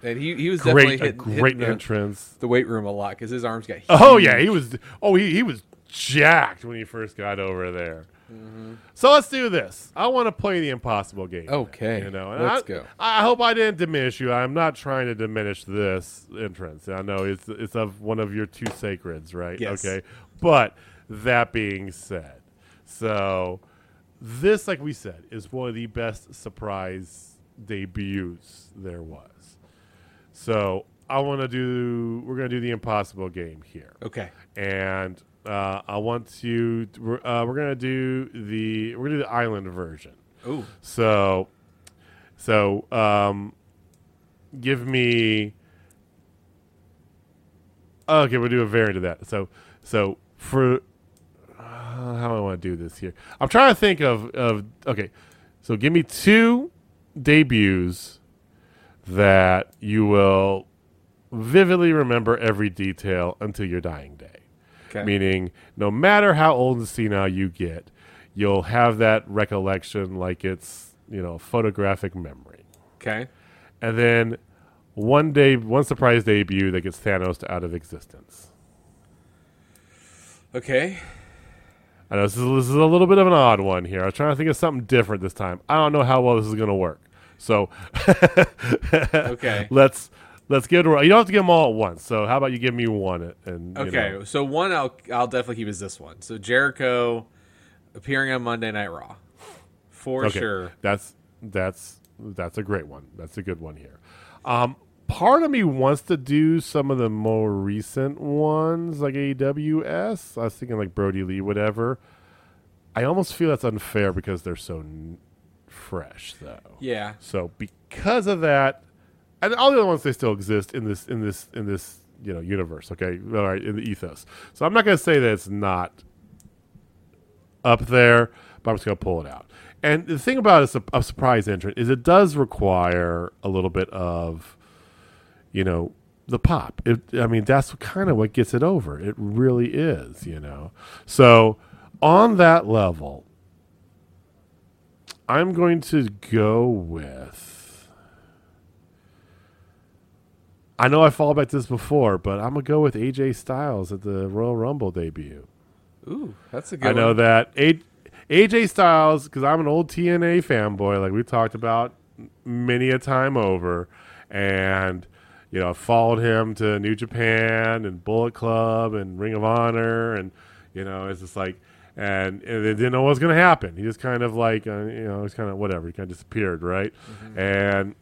and he he was definitely Great, a great hitting the, entrance. the weight room a lot because his arms got. Huge. Oh yeah, he was. Oh, he he was jacked when he first got over there. Mm-hmm. So let's do this. I want to play the impossible game. Okay, you know, and let's I, go. I hope I didn't diminish you. I'm not trying to diminish this entrance. I know it's it's of one of your two sacreds, right? Yes. Okay, but that being said, so this, like we said, is one of the best surprise debuts there was. So I want to do. We're gonna do the impossible game here Okay, and uh, I want to. We're, uh, we're gonna do the we're gonna do the island version. ooh, So, so um, give me. Okay, we'll do a variant of that. So, so for uh, how do I want to do this here? I'm trying to think of of okay. So give me two debuts that you will vividly remember every detail until your dying day. Okay. Meaning, no matter how old and senile you get, you'll have that recollection like it's you know a photographic memory. Okay. And then one day, one surprise debut that gets Thanos out of existence. Okay. I know this is, this is a little bit of an odd one here. I was trying to think of something different this time. I don't know how well this is going to work. So, Okay. let's let's give it. A, you don't have to give them all at once. So, how about you give me one? And you Okay. know. So one I'll I'll definitely keep is this one. So Jericho appearing on Monday Night Raw. For Okay. sure. That's that's that's a great one. That's a good one here. Um, part of me wants to do some of the more recent ones, like AEW. I was thinking like Brodie Lee, whatever. I almost feel that's unfair because they're so n- fresh, though. Yeah. So because of that, and all the other ones they still exist in this in this in this you know universe. Okay, all right, in the ethos. So I'm not going to say that it's not up there, but I'm just going to pull it out. And the thing about a, a surprise entrant is it does require a little bit of, you know, the pop. It, I mean, that's kind of what gets it over. It really is, you know. So on that level, I'm going to go with. I know I fall back to this before, but I'm gonna go with AJ Styles at the Royal Rumble debut. Ooh, that's a good I know one. that A- AJ Styles, because I'm an old TNA fanboy, like we talked about many a time over, and you know, I followed him to New Japan and Bullet Club and Ring of Honor, and you know, it's just like, and, and they didn't know what was going to happen. He just kind of like, uh, you know, it's kind of whatever. He kind of disappeared, right? And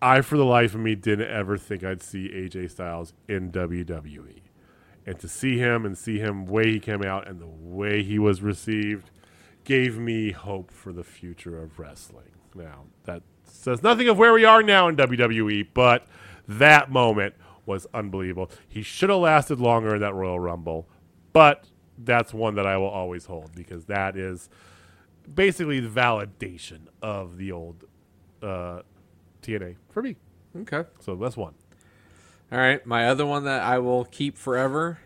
I, for the life of me, didn't ever think I'd see AJ Styles in WWE and to see him and see him way he came out and the way he was received gave me hope for the future of wrestling. Now that says nothing of where we are now in WWE, but that moment was unbelievable. He should have lasted longer in that Royal Rumble, but that's one that I will always hold because that is basically the validation of the old uh, TNA for me. Okay. So that's one. All right. My other one that I will keep forever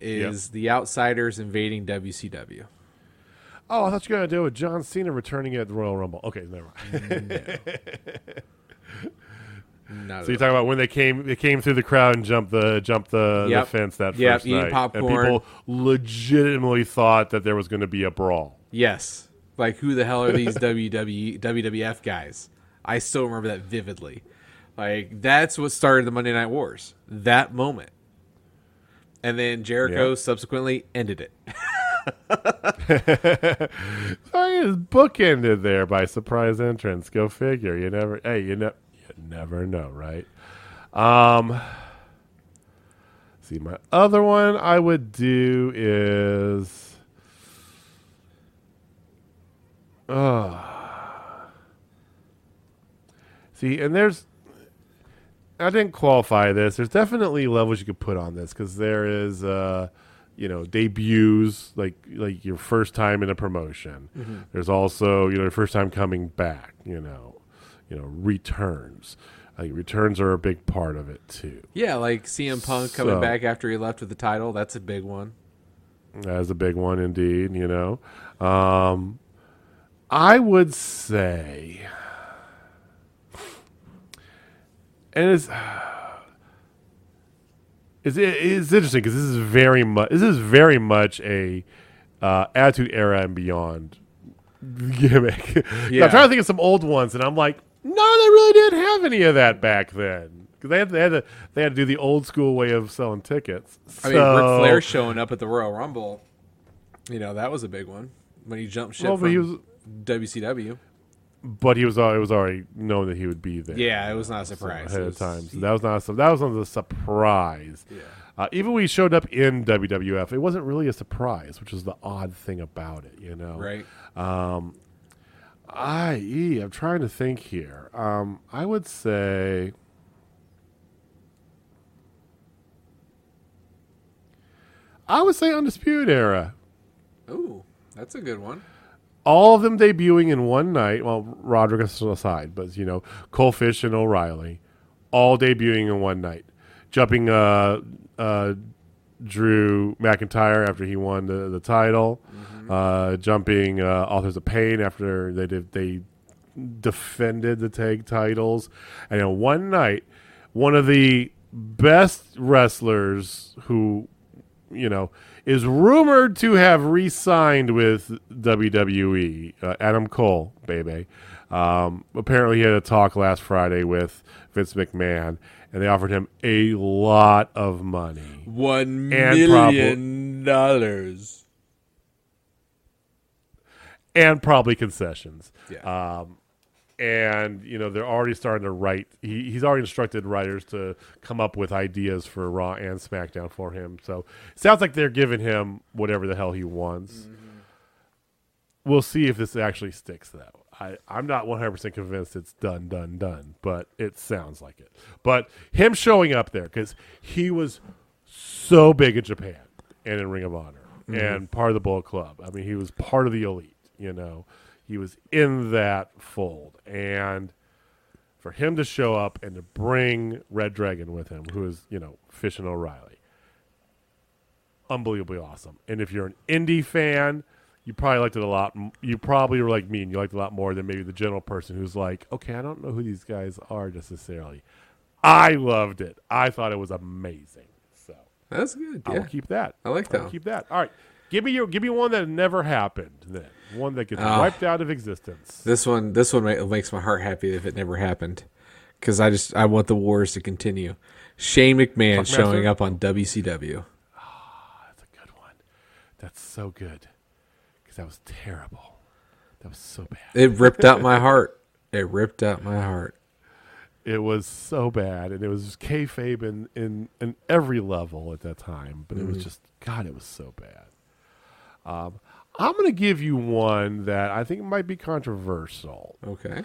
is the Outsiders invading WCW. Oh, I thought you were gonna do it with John Cena returning at the Royal Rumble. Okay, never mind. Not so you at talking about when they came they came through the crowd and jumped the jumped the, Yep. the fence that Yep, first night, popcorn. and people legitimately thought that there was going to be a brawl. Yes. Like who the hell are these WWE WWF guys? I still remember that vividly. Like that's what started the Monday Night Wars. That moment. And then Jericho Yeah. subsequently ended it. Sorry, his book ended there by surprise entrance. Go figure. You never. Hey, you know. You never know, right? Um. See, my other one I would do is. Uh, see, and there's. I didn't qualify this. There's definitely levels you could put on this because there is, uh, you know, debuts like like your first time in a promotion. There's also you know your first time coming back. You know, you know returns. I think returns are a big part of it too. Yeah, like CM Punk coming So- back after he left with the title. That's a big one. That's a big one indeed. You know, um, I would say, and it's it's, it's interesting because this is very much this is very much a uh, attitude era and beyond gimmick. Yeah. I'm trying to think of some old ones, and I'm like, no, they really didn't have any of that back then. Because they had, they had to they had to do the old school way of selling tickets. I mean, Ric Flair showing up at the Royal Rumble, you know, that was a big one. When he jumped ship Well, from he was- WCW. But he was al- it was already known that he would be there. Yeah, it was not a surprise. ahead It of time. So that was not a, that was not a surprise. Yeah. Uh, even when he showed up in WWF, it wasn't really a surprise, which is the odd thing about it. You know, Right. I e, I'm trying to think here. Um, I would say. I would say Undisputed Era. Ooh, that's a good one. All of them debuting in one night. Well, Rodriguez aside, but you know, Cole Fish and O'Reilly, all debuting in one night, jumping uh, uh, Drew McIntyre after he won the, the title, uh, jumping uh, Authors of Pain after they did they defended the tag titles, and in one night, one of the best wrestlers who you know is rumored to have re-signed with WWE, uh, Adam Cole, baby. Um, apparently, he had a talk last Friday with Vince McMahon, and they offered him a lot of money. One million dollars. and probably concessions. Yeah. Um, and you know they're already starting to write. He, he's already instructed writers to come up with ideas for Raw and SmackDown for him. So sounds like they're giving him whatever the hell he wants. Mm-hmm. We'll see if this actually sticks, though. I, I'm not 100% convinced it's done, done, done, but it sounds like it. But him showing up there, because he was so big in Japan and in Ring of Honor mm-hmm. and part of the Bullet Club. I mean, he was part of the elite, you know. He was in that fold. And for him to show up and to bring Red Dragon with him, who is, you know, Fish and O'Reilly, unbelievably awesome. And if you're an indie fan, you probably liked it a lot. You probably were like me, and you liked it a lot more than maybe the general person who's like, okay, I don't know who these guys are necessarily. I loved it. I thought it was amazing. So That's good. I'll keep that. I like I'll that. keep that. All right, give me your give me one that never happened. Then one that gets Ah. wiped out of existence. This one, this one makes my heart happy if it never happened, because I just I want the wars to continue. Shane McMahon Fuckmaster? showing up on WCW. That's a good one. That's so good because that was terrible. That was so bad. It ripped out my heart. It ripped out my heart. It was so bad, and it was kayfabe in, in, in every level at that time. But it was just God, it was so bad. Um, I'm going to give you one that I think might be controversial, Okay.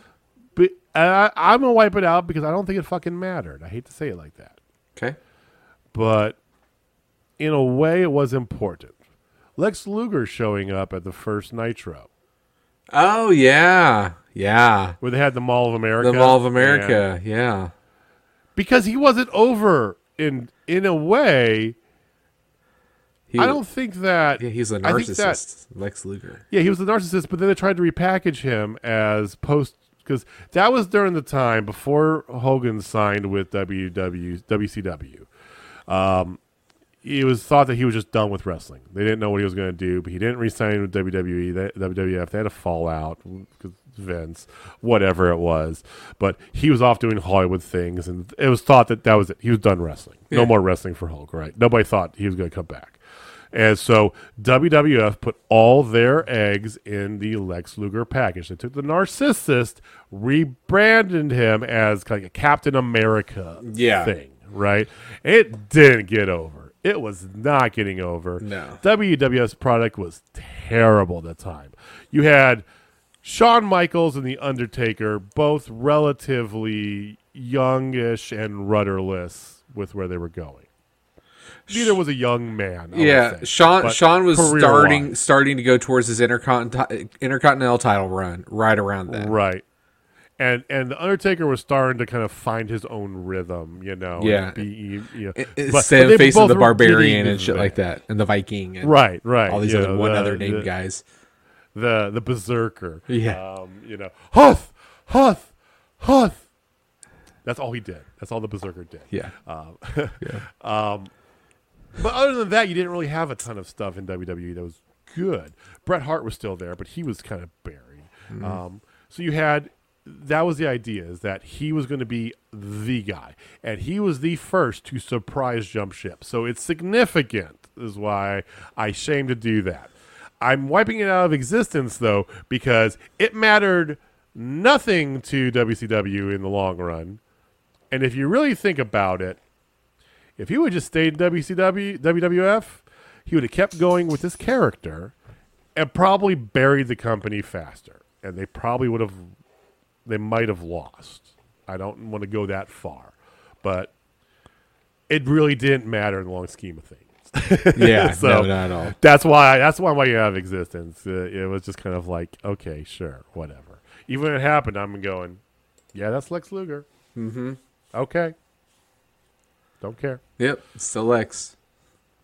but I, I'm going to wipe it out because I don't think it fucking mattered. I hate to say it like that, Okay. but in a way, it was important. Lex Luger showing up at the first Nitro, Oh yeah, yeah. where they had the Mall of America, The Mall of America. Yeah. because he wasn't over in in a way. He, I don't think that. Yeah, he's a think that- narcissist. Lex Luger. Yeah, he was a narcissist, but then they tried to repackage him as post because that was during the time before Hogan signed with WW WCW. Um, it was thought that he was just done with wrestling. They didn't know what he was going to do, but he didn't re-sign with WWE, they, WWF. They had a fallout because Vince, whatever it was. But he was off doing Hollywood things, and it was thought that that was it. He was done wrestling. No more wrestling for Hulk. Right? Nobody thought he was going to come back. And so WWF put all their eggs in the Lex Luger package. They took the narcissist, rebranded him as like a Captain America Yeah. thing, right? It didn't get over. It was not getting over. No. WWF's product was terrible at the time. You had Shawn Michaels and The Undertaker, both relatively youngish and rudderless with where they were going. Neither was a young man. I Yeah, say, Shawn but Shawn was starting starting to go towards his intercontinental intercontinental title run right around then. right, and and the Undertaker was starting to kind of find his own rhythm, you know. Yeah. be, you know, I- but- but Instead they of facing the barbarian and shit like that, and the Viking, and Right, right. all these other know, one the- other named the- guys. the the berserker. Yeah. Um, you know, Huth, Huth, Huth. That's all he did. That's all the berserker did. Yeah, Um, yeah. But other than that, you didn't really have a ton of stuff in WWE that was good. Bret Hart was still there, but he was kind of buried. Um, so you had that was the idea is that he was going to be the guy, and he was the first to surprise jump ship. So it's significant, is why I shame to do that. I'm wiping it out of existence though because it mattered nothing to WCW in the long run. And if you really think about it, if he would just stayed in WCW, WWF, he would have kept going with this character and probably buried the company faster. And they probably would have, they might have lost. I don't want to go that far, but it really didn't matter in the long scheme of things. Yeah, So- no, not at all. That's why. That's why why you have existence. Uh, it was just kind of like, okay, sure, whatever. Even when it happened, I'm going, yeah, that's Lex Luger. Mm-hmm. Okay. Don't care. Yep, still X.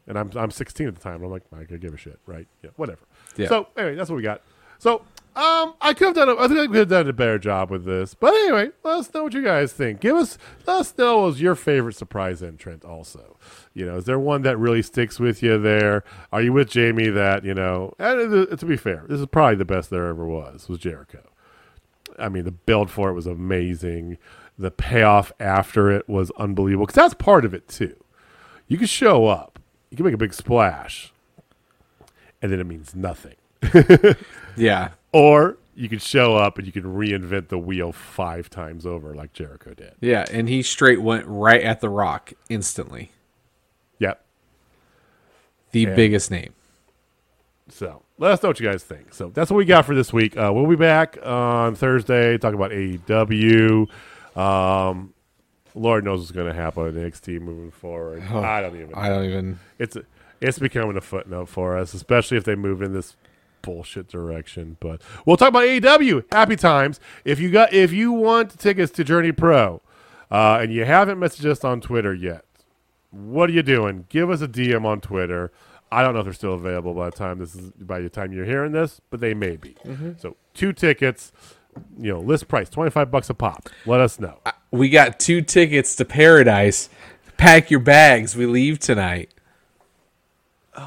And I'm I'm 16 at the time. I'm like, I could give a shit, right? Yeah, whatever. Yeah. So anyway, that's what we got. So um, I could have done. A, I think I could have done a better job with this. But anyway, let us know what you guys think. Give us let us know what was your favorite surprise entrant. Also, you know, is there one that really sticks with you? There, are you with Jamie? That you know, and uh, to be fair, this is probably the best there ever was. Was Jericho. I mean, the build for it was amazing. The payoff after it was unbelievable because that's part of it too. You can show up, you can make a big splash, and then it means nothing. Yeah, Or you can show up and you can reinvent the wheel five times over like Jericho did. yeah, and he straight went right at the Rock instantly. Yep. The Yeah. biggest name. So let us know what you guys think. So that's what we got for this week. Uh, we'll be back on Thursday talking about AEW. Um, Lord knows what's going to happen with NXT moving forward. I don't even. I don't even. it's it's becoming a footnote for us, especially if they move in this bullshit direction. But we'll talk about AEW. Happy times. If you got if you want tickets to Journey Pro, uh, and you haven't messaged us on Twitter yet, what are you doing? Give us a DM on Twitter. I don't know if they're still available by the time this is by the time you're hearing this, but they may be. So two tickets, you know, list price twenty five bucks a pop. Let us know. We got two tickets to Paradise. Pack your bags. We leave tonight.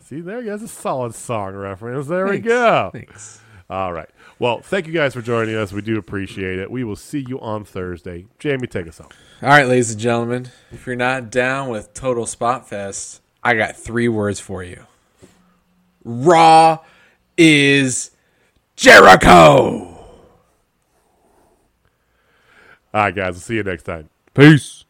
See there, you guys, a solid song reference. There we go. Thanks. All right. Well, thank you guys for joining us. We do appreciate it. We will see you on Thursday. Jamie, take us home. All right, ladies and gentlemen, if you're not down with Total Spot Fest, I got three words for you. Raw is Jericho. All right, guys. We'll see you next time. Peace.